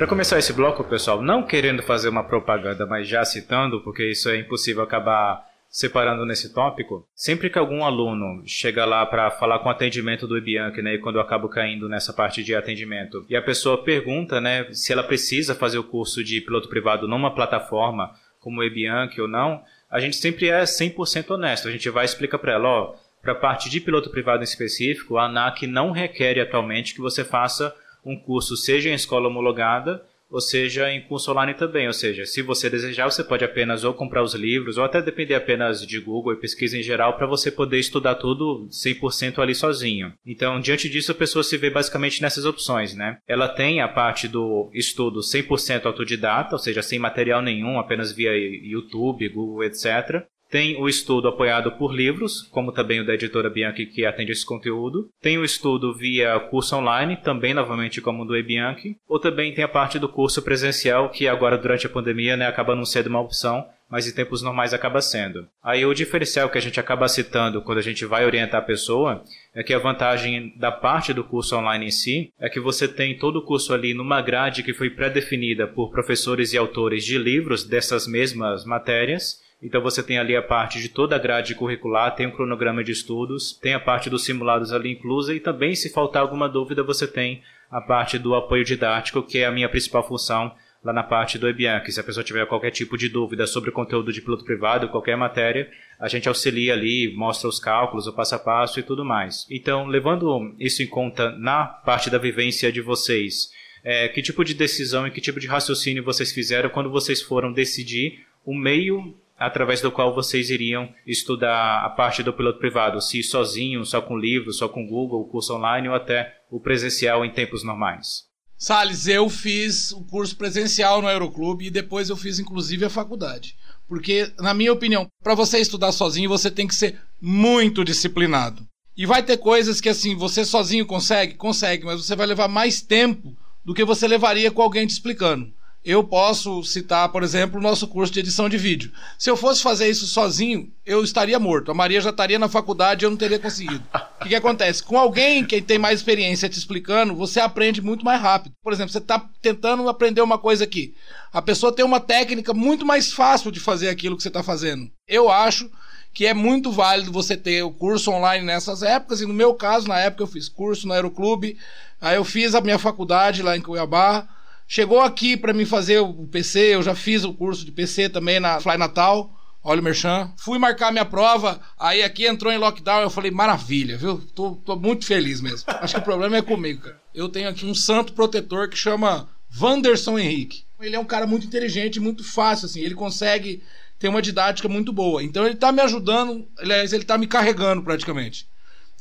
Para começar esse bloco, pessoal, não querendo fazer uma propaganda, mas já citando, porque isso é impossível acabar separando nesse tópico, sempre que algum aluno chega lá para falar com o atendimento do Ebianc, né, e quando eu acabo caindo nessa parte de atendimento, e a pessoa pergunta, né, se ela precisa fazer o curso de piloto privado numa plataforma como o Ebianc ou não, a gente sempre é 100% honesto. A gente vai explicar para ela, ó, para a parte de piloto privado em específico, a ANAC não requer atualmente que você faça um curso seja em escola homologada ou seja em curso online também. Ou seja, se você desejar, você pode apenas ou comprar os livros ou até depender apenas de Google e pesquisa em geral para você poder estudar tudo 100% ali sozinho. Então, diante disso, a pessoa se vê basicamente nessas opções, né? Ela tem a parte do estudo 100% autodidata, ou seja, sem material nenhum, apenas via YouTube, Google, etc. Tem o estudo apoiado por livros, como também o da editora Bianchi, que atende esse conteúdo. Tem o estudo via curso online, também novamente como o do Bianchi. Ou também tem a parte do curso presencial, que agora durante a pandemia né, acaba não sendo uma opção, mas em tempos normais acaba sendo. Aí o diferencial que a gente acaba citando quando a gente vai orientar a pessoa é que a vantagem da parte do curso online em si é que você tem todo o curso ali numa grade que foi pré-definida por professores e autores de livros dessas mesmas matérias então você tem ali a parte de toda a grade curricular, tem um cronograma de estudos, tem a parte dos simulados ali inclusa e também, se faltar alguma dúvida, você tem a parte do apoio didático, que é a minha principal função lá na parte do EBIAN, se a pessoa tiver qualquer tipo de dúvida sobre o conteúdo de piloto privado, qualquer matéria, a gente auxilia ali, mostra os cálculos, o passo a passo e tudo mais. Então, levando isso em conta na parte da vivência de vocês, É, que tipo de decisão e que tipo de raciocínio vocês fizeram quando vocês foram decidir o meio através do qual vocês iriam estudar a parte do piloto privado, se sozinho, só com livro, só com Google, curso online ou até o presencial em tempos normais? Salles, eu fiz o curso presencial no Aeroclube e depois eu fiz inclusive a faculdade. Porque, na minha opinião, para você estudar sozinho, você tem que ser muito disciplinado. E vai ter coisas que, assim, você sozinho consegue? Consegue, mas você vai levar mais tempo do que você levaria com alguém te explicando. Eu posso citar, por exemplo, o nosso curso de edição de vídeo. Se eu fosse fazer isso sozinho, eu estaria morto. A Maria já estaria na faculdade e eu não teria conseguido. O que, que acontece? Com alguém que tem mais experiência te explicando, você aprende muito mais rápido. Por exemplo, você está tentando aprender uma coisa aqui. A pessoa tem uma técnica muito mais fácil de fazer aquilo que você está fazendo. Eu acho que é muito válido você ter o curso online nessas épocas. E no meu caso, na época eu fiz curso no Aeroclube, aí eu fiz a minha faculdade lá em Cuiabá. Chegou aqui para mim fazer o PC, eu já fiz o curso de PC também na Fly Natal. Olha o Merchan. Fui marcar minha prova, aí aqui entrou em lockdown. Eu falei, maravilha, viu? Tô, tô muito feliz mesmo. Acho que o problema é comigo, cara. Eu tenho aqui um santo protetor que chama Wanderson Henrique. Ele é um cara muito inteligente, muito fácil, assim. Ele consegue ter uma didática muito boa. Então ele tá me ajudando, aliás, ele tá me carregando praticamente.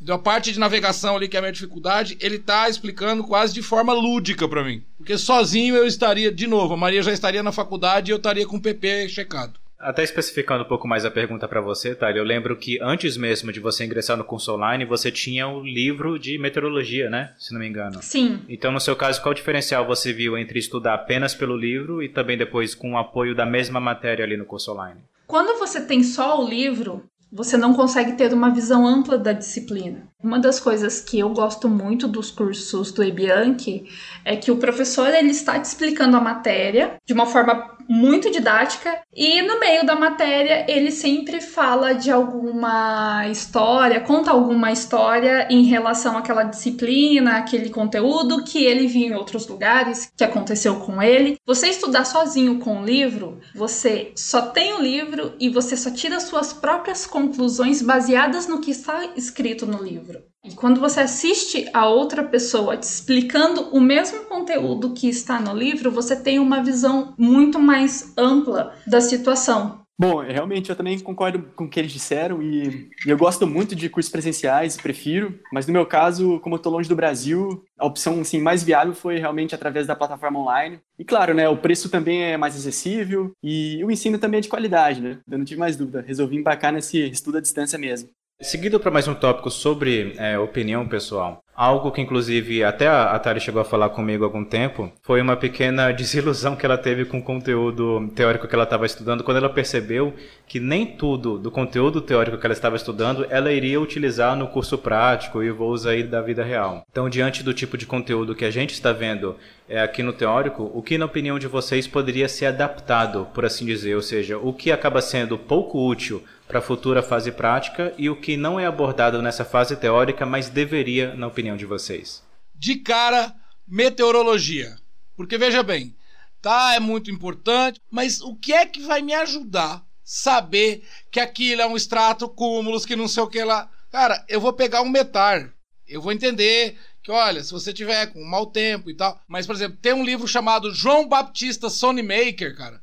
Então a parte de navegação ali, que é a minha dificuldade, ele tá explicando quase de forma lúdica para mim. Porque sozinho eu estaria, de novo, a Maria já estaria na faculdade e eu estaria com o PP checado. Até especificando um pouco mais a pergunta para você, Thalia, eu lembro que antes mesmo de você ingressar no curso online, você tinha o livro de meteorologia, né? Se não me engano. Sim. Então, no seu caso, qual diferencial você viu entre estudar apenas pelo livro e também depois com o apoio da mesma matéria ali no curso online? Quando você tem só o livro, você não consegue ter uma visão ampla da disciplina. Uma das coisas que eu gosto muito dos cursos do Ebianchi é que o professor ele está te explicando a matéria de uma forma muito didática e no meio da matéria ele sempre fala de alguma história, conta alguma história em relação àquela disciplina, aquele conteúdo que ele viu em outros lugares, que aconteceu com ele. Você estudar sozinho com o livro, você só tem o livro e você só tira suas próprias conclusões baseadas no que está escrito no livro. E quando você assiste a outra pessoa te explicando o mesmo conteúdo que está no livro, você tem uma visão muito mais ampla da situação. Bom, realmente eu também concordo com o que eles disseram e, e eu gosto muito de cursos presenciais, prefiro, mas no meu caso, como eu estou longe do Brasil, a opção assim, mais viável foi realmente através da plataforma online. E claro, né, o preço também é mais acessível e o ensino também é de qualidade, né? Eu não tive mais dúvida, resolvi embarcar nesse estudo à distância mesmo. Seguido para mais um tópico sobre é, opinião pessoal. Algo que, inclusive, até a Tari chegou a falar comigo há algum tempo, foi uma pequena desilusão que ela teve com o conteúdo teórico que ela estava estudando, quando ela percebeu que nem tudo do conteúdo teórico que ela estava estudando ela iria utilizar no curso prático e voos aí da vida real. Então, diante do tipo de conteúdo que a gente está vendo é, aqui no teórico, o que, na opinião de vocês, poderia ser adaptado, por assim dizer? Ou seja, o que acaba sendo pouco útil para a futura fase prática e o que não é abordado nessa fase teórica, mas deveria, na opinião de vocês? De cara, meteorologia. Porque veja bem, tá, é muito importante, mas o que é que vai me ajudar saber que aquilo é um extrato cúmulos, que não sei o que lá? Cara, eu vou pegar um metar. Eu vou entender que, olha, se você tiver com mau tempo e tal. Mas, por exemplo, tem um livro chamado João Baptista Sonemaker, cara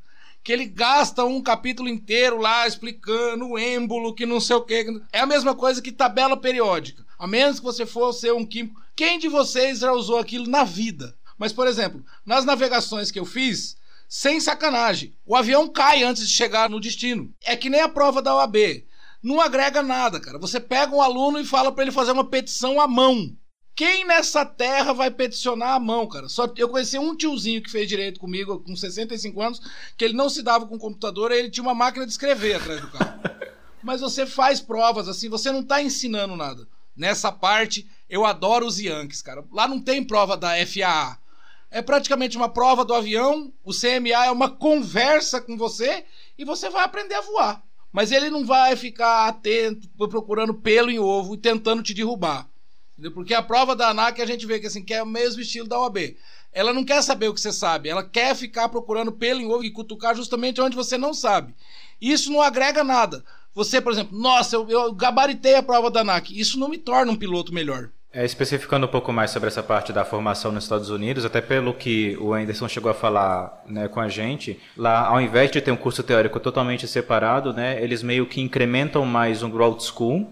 que ele gasta um capítulo inteiro lá explicando o êmbolo, que não sei o que. É a mesma coisa que tabela periódica. A menos que você fosse um químico. Quem de vocês já usou aquilo na vida? Mas, por exemplo, nas navegações que eu fiz, sem sacanagem, o avião cai antes de chegar no destino. É que nem a prova da OAB. Não agrega nada, cara. Você pega um aluno e fala para ele fazer uma petição à mão. Quem nessa terra vai peticionar a mão, cara? Só eu conheci um tiozinho que fez direito comigo com 65 anos, que ele não se dava com computador, ele tinha uma máquina de escrever atrás do carro. Mas você faz provas assim, você não tá ensinando nada. Nessa parte, eu adoro os Yankees, cara. Lá não tem prova da FAA. É praticamente uma prova do avião, o CMA é uma conversa com você e você vai aprender a voar. Mas ele não vai ficar atento, procurando pelo em ovo e tentando te derrubar. Porque a prova da ANAC a gente vê que, assim, que é o mesmo estilo da OAB. Ela não quer saber o que você sabe, ela quer ficar procurando pelo em ovo e cutucar justamente onde você não sabe. Isso não agrega nada. Você, por exemplo, nossa, eu, eu gabaritei a prova da ANAC. Isso não me torna um piloto melhor. É, especificando um pouco mais sobre essa parte da formação nos Estados Unidos, até pelo que o Anderson chegou a falar né, com a gente, lá ao invés de ter um curso teórico totalmente separado, né, eles meio que incrementam mais um Growth School,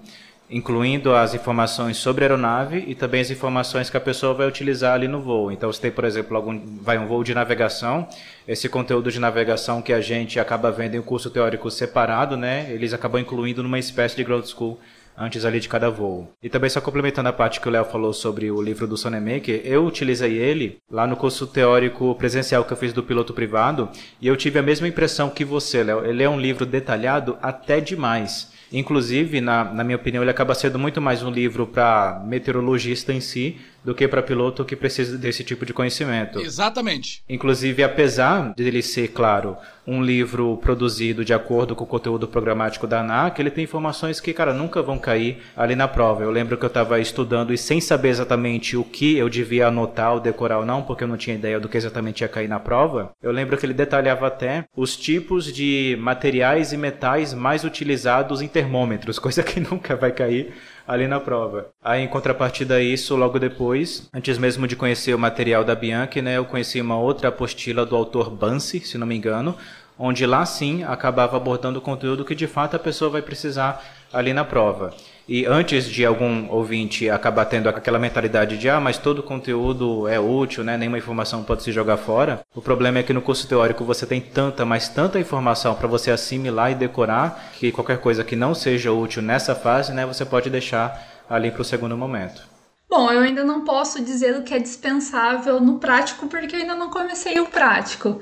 incluindo as informações sobre a aeronave e também as informações que a pessoa vai utilizar ali no voo. Então, se tem, por exemplo, algum vai um voo de navegação, esse conteúdo de navegação que a gente acaba vendo em um curso teórico separado, né, eles acabam incluindo numa espécie de Growth School antes ali de cada voo. E também só complementando a parte que o Léo falou sobre o livro do Sonemaker, eu utilizei ele lá no curso teórico presencial que eu fiz do piloto privado e eu tive a mesma impressão que você, Léo. Ele é um livro detalhado até demais. Inclusive, na, na minha opinião, ele acaba sendo muito mais um livro para meteorologista em si do que para piloto que precisa desse tipo de conhecimento. Exatamente. Inclusive, apesar de ele ser, claro, um livro produzido de acordo com o conteúdo programático da ANAC, ele tem informações que, cara, nunca vão cair ali na prova. Eu lembro que eu estava estudando e sem saber exatamente o que eu devia anotar ou decorar ou não, porque eu não tinha ideia do que exatamente ia cair na prova. Eu lembro que ele detalhava até os tipos de materiais e metais mais utilizados em termômetros, coisa que nunca vai cair ali na prova. Aí, em contrapartida a isso, logo depois, antes mesmo de conhecer o material da Bianchi, né, eu conheci uma outra apostila do autor Bansi, se não me engano, onde lá sim acabava abordando o conteúdo que de fato a pessoa vai precisar ali na prova. E antes de algum ouvinte acabar tendo aquela mentalidade de ah, mas todo conteúdo é útil, né? Nenhuma informação pode se jogar fora. O problema é que no curso teórico você tem tanta, mas tanta informação para você assimilar e decorar que qualquer coisa que não seja útil nessa fase, né, você pode deixar ali para o segundo momento. Bom, eu ainda não posso dizer o que é dispensável no prático porque eu ainda não comecei o prático.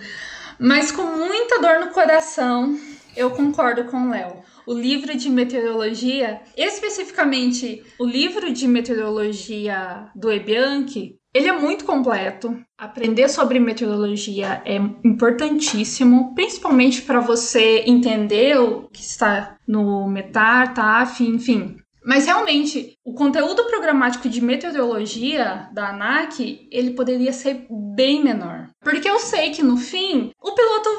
Mas com muita dor no coração, eu concordo com o Léo o livro de meteorologia, especificamente o livro de meteorologia do Ebianchi, ele é muito completo. Aprender sobre meteorologia é importantíssimo, principalmente para você entender o que está no METAR, TAF, enfim. Mas realmente, o conteúdo programático de meteorologia da ANAC, ele poderia ser bem menor. Porque eu sei que no fim,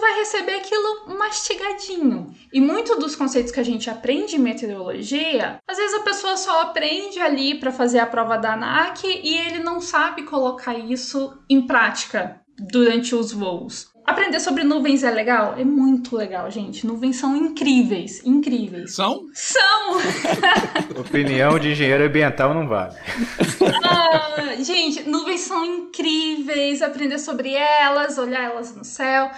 vai receber aquilo mastigadinho. E muito dos conceitos que a gente aprende em meteorologia, às vezes a pessoa só aprende ali para fazer a prova da ANAC e ele não sabe colocar isso em prática durante os voos. Aprender sobre nuvens é legal? É muito legal, gente. Nuvens são incríveis, incríveis. São? São! Opinião de engenheiro ambiental não vale. Ah, gente, nuvens são incríveis. Aprender sobre elas, olhar elas no céu.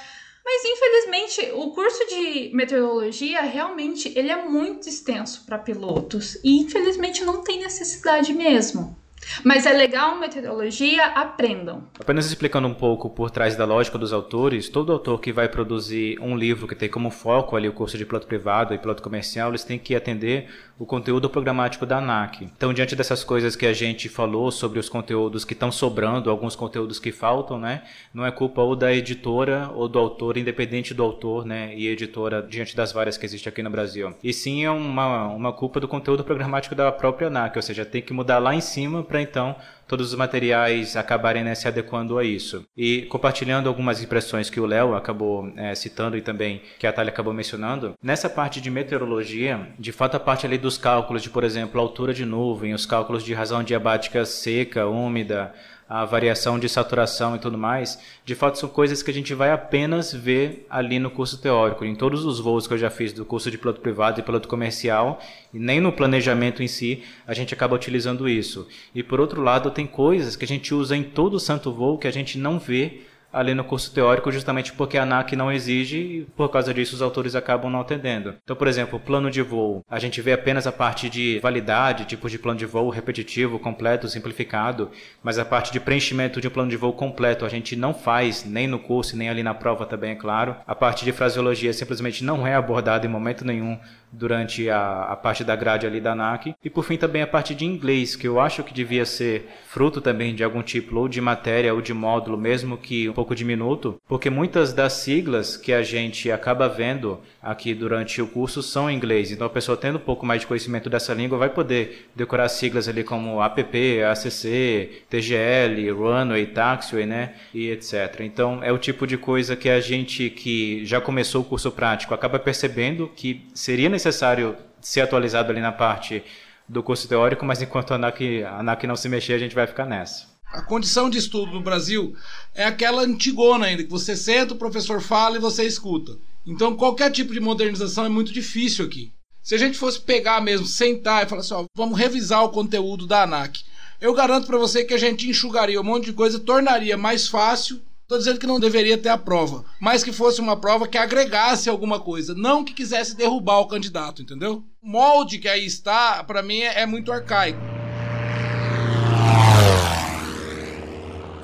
Mas infelizmente o curso de meteorologia realmente ele é muito extenso para pilotos e infelizmente não tem necessidade mesmo. Mas é legal meteorologia, aprendam. Apenas explicando um pouco por trás da lógica dos autores, todo autor que vai produzir um livro que tem como foco ali o curso de piloto privado e piloto comercial, eles têm que atender o conteúdo programático da ANAC. Então, diante dessas coisas que a gente falou sobre os conteúdos que estão sobrando, alguns conteúdos que faltam, né, não é culpa ou da editora ou do autor, independente do autor, né, e editora diante das várias que existem aqui no Brasil. E sim é uma, uma culpa do conteúdo programático da própria ANAC, ou seja, tem que mudar lá em cima para então todos os materiais acabarem né, se adequando a isso. E compartilhando algumas impressões que o Léo acabou é, citando e também que a Thalia acabou mencionando, nessa parte de meteorologia, de fato a parte ali dos cálculos de, por exemplo, altura de nuvem, os cálculos de razão diabática seca, úmida, a variação de saturação e tudo mais, de fato são coisas que a gente vai apenas ver ali no curso teórico. Em todos os voos que eu já fiz do curso de piloto privado e piloto comercial, e nem no planejamento em si, a gente acaba utilizando isso. E por outro lado, tem coisas que a gente usa em todo o santo voo que a gente não vê ali no curso teórico, justamente porque a ANAC não exige e por causa disso os autores acabam não atendendo. Então, por exemplo, plano de voo, a gente vê apenas a parte de validade, tipos de plano de voo repetitivo, completo, simplificado, mas a parte de preenchimento de um plano de voo completo a gente não faz nem no curso, nem ali na prova também, é claro. A parte de fraseologia simplesmente não é abordada em momento nenhum durante a, a parte da grade ali da ANAC. E por fim também a parte de inglês, que eu acho que devia ser fruto também de algum tipo ou de matéria ou de módulo, mesmo que um pouco diminuto, porque muitas das siglas que a gente acaba vendo aqui durante o curso são em inglês. Então a pessoa tendo um pouco mais de conhecimento dessa língua vai poder decorar siglas ali como APP, ACC, TGL, Runway, Taxiway, né, e etc. Então é o tipo de coisa que a gente que já começou o curso prático acaba percebendo que seria necessário ser atualizado ali na parte do curso teórico, mas enquanto a ANAC, a ANAC não se mexer, a gente vai ficar nessa. A condição de estudo no Brasil é aquela antigona ainda, que você senta, o professor fala e você escuta. Então qualquer tipo de modernização é muito difícil aqui. Se a gente fosse pegar mesmo, sentar e falar assim, ó, vamos revisar o conteúdo da ANAC, eu garanto para você que a gente enxugaria um monte de coisa, tornaria mais fácil. Estou dizendo que não deveria ter a prova, mas que fosse uma prova que agregasse alguma coisa, não que quisesse derrubar o candidato, entendeu? O molde que aí está, para mim, é muito arcaico.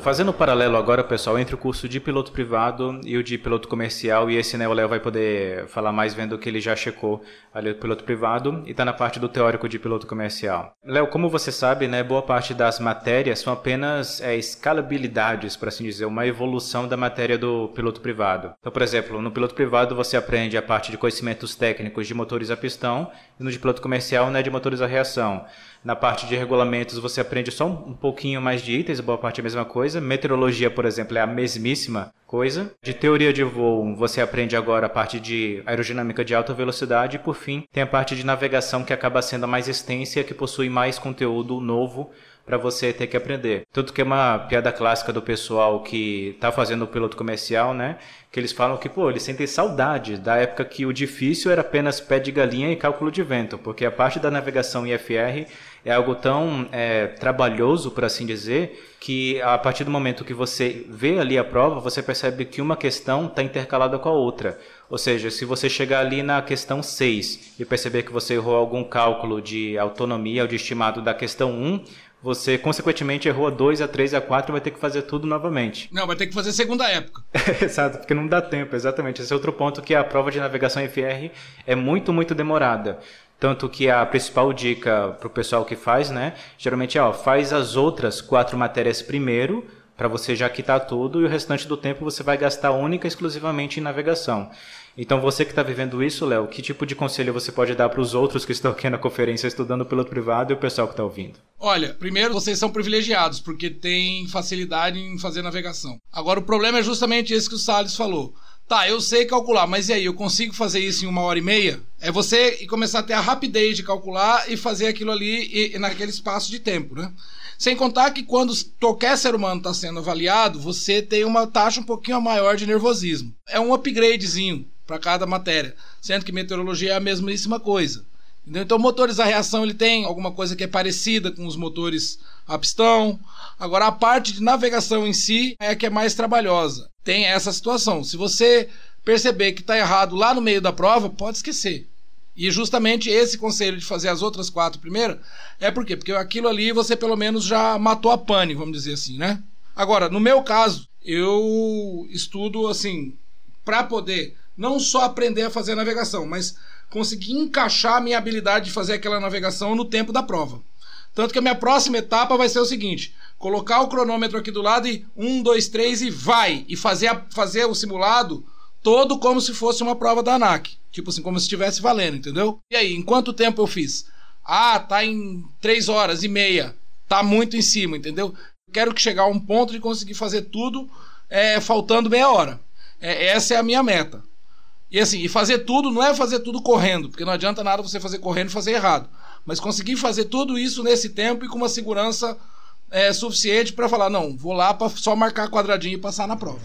Fazendo um paralelo agora, pessoal, entre o curso de piloto privado e o de piloto comercial, e esse né, o Léo vai poder falar mais vendo que ele já checou ali o piloto privado e está na parte do teórico de piloto comercial. Léo, como você sabe, né, boa parte das matérias são apenas é, escalabilidades, por assim dizer, uma evolução da matéria do piloto privado. Então, por exemplo, no piloto privado você aprende a parte de conhecimentos técnicos de motores a pistão, e no de piloto comercial, né, de motores a reação. Na parte de regulamentos você aprende só um pouquinho mais de itens, boa parte é a mesma coisa. Meteorologia, por exemplo, é a mesmíssima coisa. De teoria de voo, você aprende agora a parte de aerodinâmica de alta velocidade. E por fim, tem a parte de navegação que acaba sendo a mais extensa e que possui mais conteúdo novo para você ter que aprender. Tanto que é uma piada clássica do pessoal que está fazendo o piloto comercial, né? Que eles falam que, pô, eles sentem saudade da época que o difícil era apenas pé de galinha e cálculo de vento, porque a parte da navegação IFR é algo tão é, trabalhoso, por assim dizer, que a partir do momento que você vê ali a prova, você percebe que uma questão está intercalada com a outra. Ou seja, se você chegar ali na questão 6 e perceber que você errou algum cálculo de autonomia ou de estimado da questão 1, você consequentemente errou a 2, a 3, a 4 e vai ter que fazer tudo novamente. Não, vai ter que fazer segunda época. Exato, porque não dá tempo, exatamente. Esse é outro ponto que a prova de navegação FR é muito, muito demorada. Tanto que a principal dica para o pessoal que faz, né? Geralmente é, ó, faz as outras quatro matérias primeiro, para você já quitar tudo, e o restante do tempo você vai gastar única e exclusivamente em navegação. Então, você que está vivendo isso, Léo, que tipo de conselho você pode dar para os outros que estão aqui na conferência estudando piloto privado e o pessoal que está ouvindo? Olha, primeiro vocês são privilegiados porque têm facilidade em fazer navegação. Agora, o problema é justamente esse que o Salles falou. Tá, eu sei calcular, mas e aí, eu consigo fazer isso em uma hora e meia? É você começar a ter a rapidez de calcular e fazer aquilo ali e, e naquele espaço de tempo, né? Sem contar que quando qualquer ser humano está sendo avaliado, você tem uma taxa um pouquinho maior de nervosismo. É um upgradezinho para cada matéria, sendo que meteorologia é a mesmíssima coisa. Entendeu? Então, motores a reação ele tem alguma coisa que é parecida com os motores a pistão. Agora, a parte de navegação em si é a que é mais trabalhosa. Tem essa situação. Se você perceber que está errado lá no meio da prova, pode esquecer. E justamente esse conselho de fazer as outras quatro primeiras é por quê? Porque aquilo ali você pelo menos já matou a pane, vamos dizer assim, né? Agora, no meu caso, eu estudo assim para poder não só aprender a fazer a navegação, mas conseguir encaixar a minha habilidade de fazer aquela navegação no tempo da prova. Tanto que a minha próxima etapa vai ser o seguinte: colocar o cronômetro aqui do lado e um, dois, três e vai! E fazer, a, fazer o simulado todo como se fosse uma prova da ANAC. Tipo assim, como se estivesse valendo, entendeu? E aí, em quanto tempo eu fiz? Ah, tá em três horas e meia. Tá muito em cima, entendeu? Quero que chegar a um ponto de conseguir fazer tudo é, faltando meia hora. É, essa é a minha meta. E assim, e fazer tudo não é fazer tudo correndo, porque não adianta nada você fazer correndo e fazer errado. Mas conseguir fazer tudo isso nesse tempo e com uma segurança é, suficiente para falar, não, vou lá para só marcar quadradinho e passar na prova.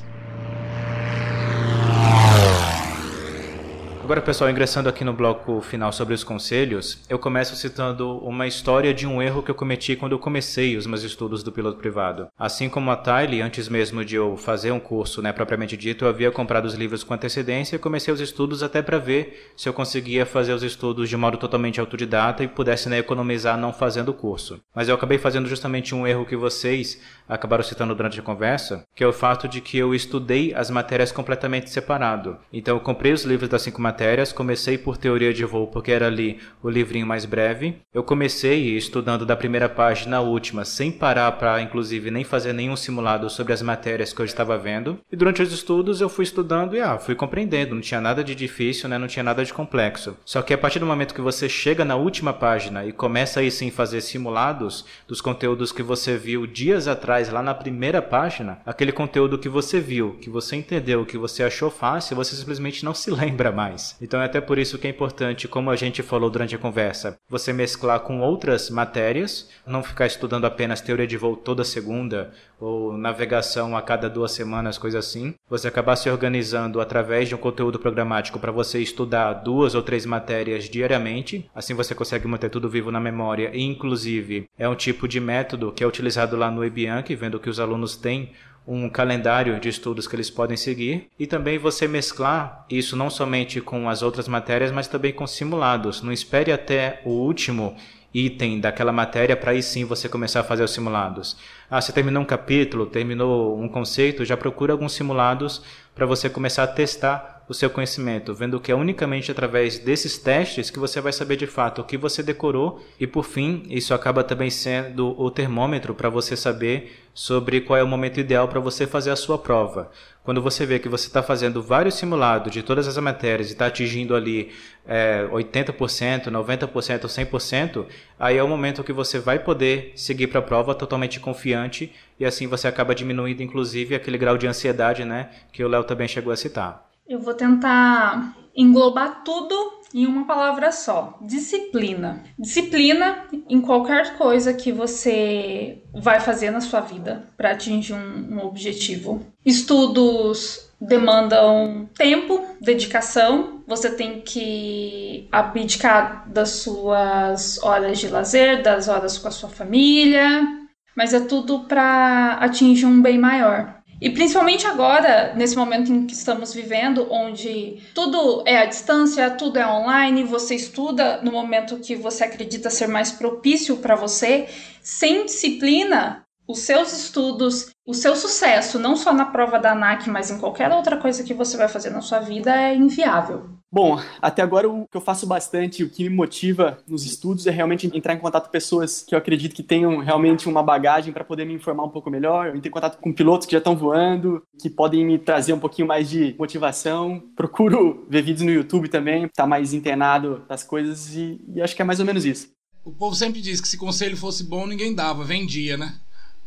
Agora, pessoal, ingressando aqui no bloco final sobre os conselhos, eu começo citando uma história de um erro que eu cometi quando eu comecei os meus estudos do piloto privado. Assim como a Tylee, antes mesmo de eu fazer um curso, né, propriamente dito, eu havia comprado os livros com antecedência e comecei os estudos até para ver se eu conseguia fazer os estudos de modo totalmente autodidata e pudesse né, economizar não fazendo o curso. Mas eu acabei fazendo justamente um erro que vocês acabaram citando durante a conversa, que é o fato de que eu estudei as matérias completamente separado. Então eu comprei os livros das cinco matérias, comecei por teoria de voo porque era ali o livrinho mais breve. Eu comecei estudando da primeira página à última, sem parar para inclusive nem fazer nenhum simulado sobre as matérias que eu estava vendo. E durante os estudos eu fui estudando e ah, fui compreendendo, não tinha nada de difícil, né? não tinha nada de complexo. Só que a partir do momento que você chega na última página e começa aí sim fazer simulados dos conteúdos que você viu dias atrás lá na primeira página aquele conteúdo que você viu, que você entendeu, que você achou fácil, você simplesmente não se lembra mais. Então é até por isso que é importante, como a gente falou durante a conversa, você mesclar com outras matérias, não ficar estudando apenas teoria de voo toda segunda ou navegação a cada duas semanas, coisa assim. Você acabar se organizando através de um conteúdo programático para você estudar duas ou três matérias diariamente. Assim você consegue manter tudo vivo na memória e, inclusive, é um tipo de método que é utilizado lá no Ebianc, vendo que os alunos têm um calendário de estudos que eles podem seguir e também você mesclar isso não somente com as outras matérias, mas também com simulados. Não espere até o último item daquela matéria para aí sim você começar a fazer os simulados. Ah, você terminou um capítulo, terminou um conceito, já procura alguns simulados para você começar a testar o seu conhecimento, vendo que é unicamente através desses testes que você vai saber de fato o que você decorou e por fim, isso acaba também sendo o termômetro para você saber sobre qual é o momento ideal para você fazer a sua prova. Quando você vê que você está fazendo vários simulados de todas as matérias e está atingindo ali é, 80%, 90%, 100%, aí é o momento que você vai poder seguir para a prova totalmente confiante e assim você acaba diminuindo inclusive aquele grau de ansiedade né, que o Léo também chegou a citar. Eu vou tentar englobar tudo em uma palavra só: disciplina. Disciplina em qualquer coisa que você vai fazer na sua vida para atingir um, um objetivo. Estudos demandam tempo, dedicação. Você tem que abdicar das suas horas de lazer, das horas com a sua família, mas é tudo para atingir um bem maior. E principalmente agora, nesse momento em que estamos vivendo, onde tudo é à distância, tudo é online, você estuda no momento que você acredita ser mais propício para você, sem disciplina, os seus estudos, o seu sucesso, não só na prova da ANAC, mas em qualquer outra coisa que você vai fazer na sua vida, é inviável. Bom, até agora o que eu faço bastante, o que me motiva nos estudos é realmente entrar em contato com pessoas que eu acredito que tenham realmente uma bagagem para poder me informar um pouco melhor. Eu entro em contato com pilotos que já estão voando, que podem me trazer um pouquinho mais de motivação. Procuro ver vídeos no YouTube também, estar tá mais internado das coisas e, e acho que é mais ou menos isso. O povo sempre diz que se conselho fosse bom, ninguém dava, vendia, né?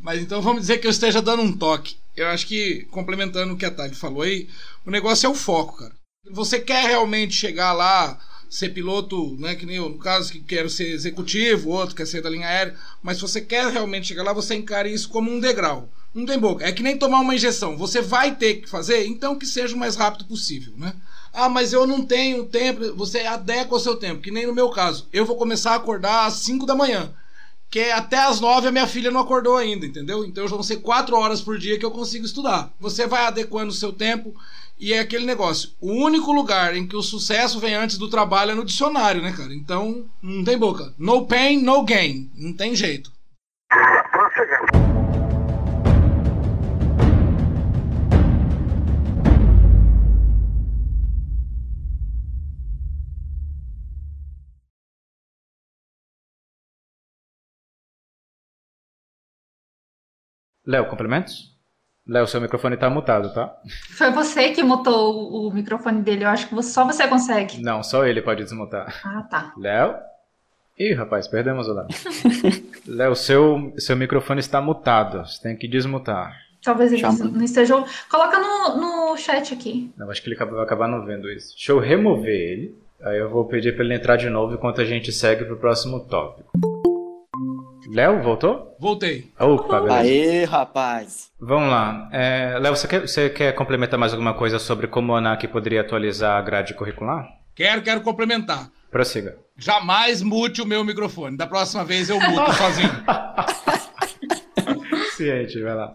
Mas então vamos dizer que eu esteja dando um toque. Eu acho que, complementando o que a Thalie falou aí, o negócio é o foco, cara. Você quer realmente chegar lá, ser piloto, né, que nem eu, no caso, que quero ser executivo, outro quer ser da linha aérea, mas se você quer realmente chegar lá, você encara isso como um degrau. Não tem boca. É que nem tomar uma injeção. Você vai ter que fazer, então que seja o mais rápido possível, né? Ah, mas eu não tenho tempo. Você adequa o seu tempo, que nem no meu caso. Eu vou começar a acordar às 5 da manhã que até as nove a minha filha não acordou ainda, entendeu? Então vão ser quatro horas por dia que eu consigo estudar. Você vai adequando o seu tempo e é aquele negócio. O único lugar em que o sucesso vem antes do trabalho é no dicionário, né, cara? Então não tem boca. No pain, no gain. Não tem jeito. Léo, complementos? Léo, seu microfone tá mutado, tá? Foi você que mutou o microfone dele. Eu acho que só você consegue. Não, só ele pode desmutar. Ah, tá. Léo? Ih, rapaz, perdemos o Léo. Léo, seu, seu microfone está mutado. Você tem que desmutar. Talvez ele não esteja. Coloca no, no chat aqui. Não, acho que ele vai acabar não vendo isso. Deixa eu remover ele. Aí eu vou pedir para ele entrar de novo enquanto a gente segue pro próximo tópico. Léo, voltou? Voltei. Opa, beleza. Aê, rapaz. Vamos lá. É, Léo, você quer, você quer complementar mais alguma coisa sobre como a ANAC poderia atualizar a grade curricular? Quero, quero complementar. Prossiga. Jamais mute o meu microfone. Da próxima vez eu muto sozinho. Ciente, vai lá.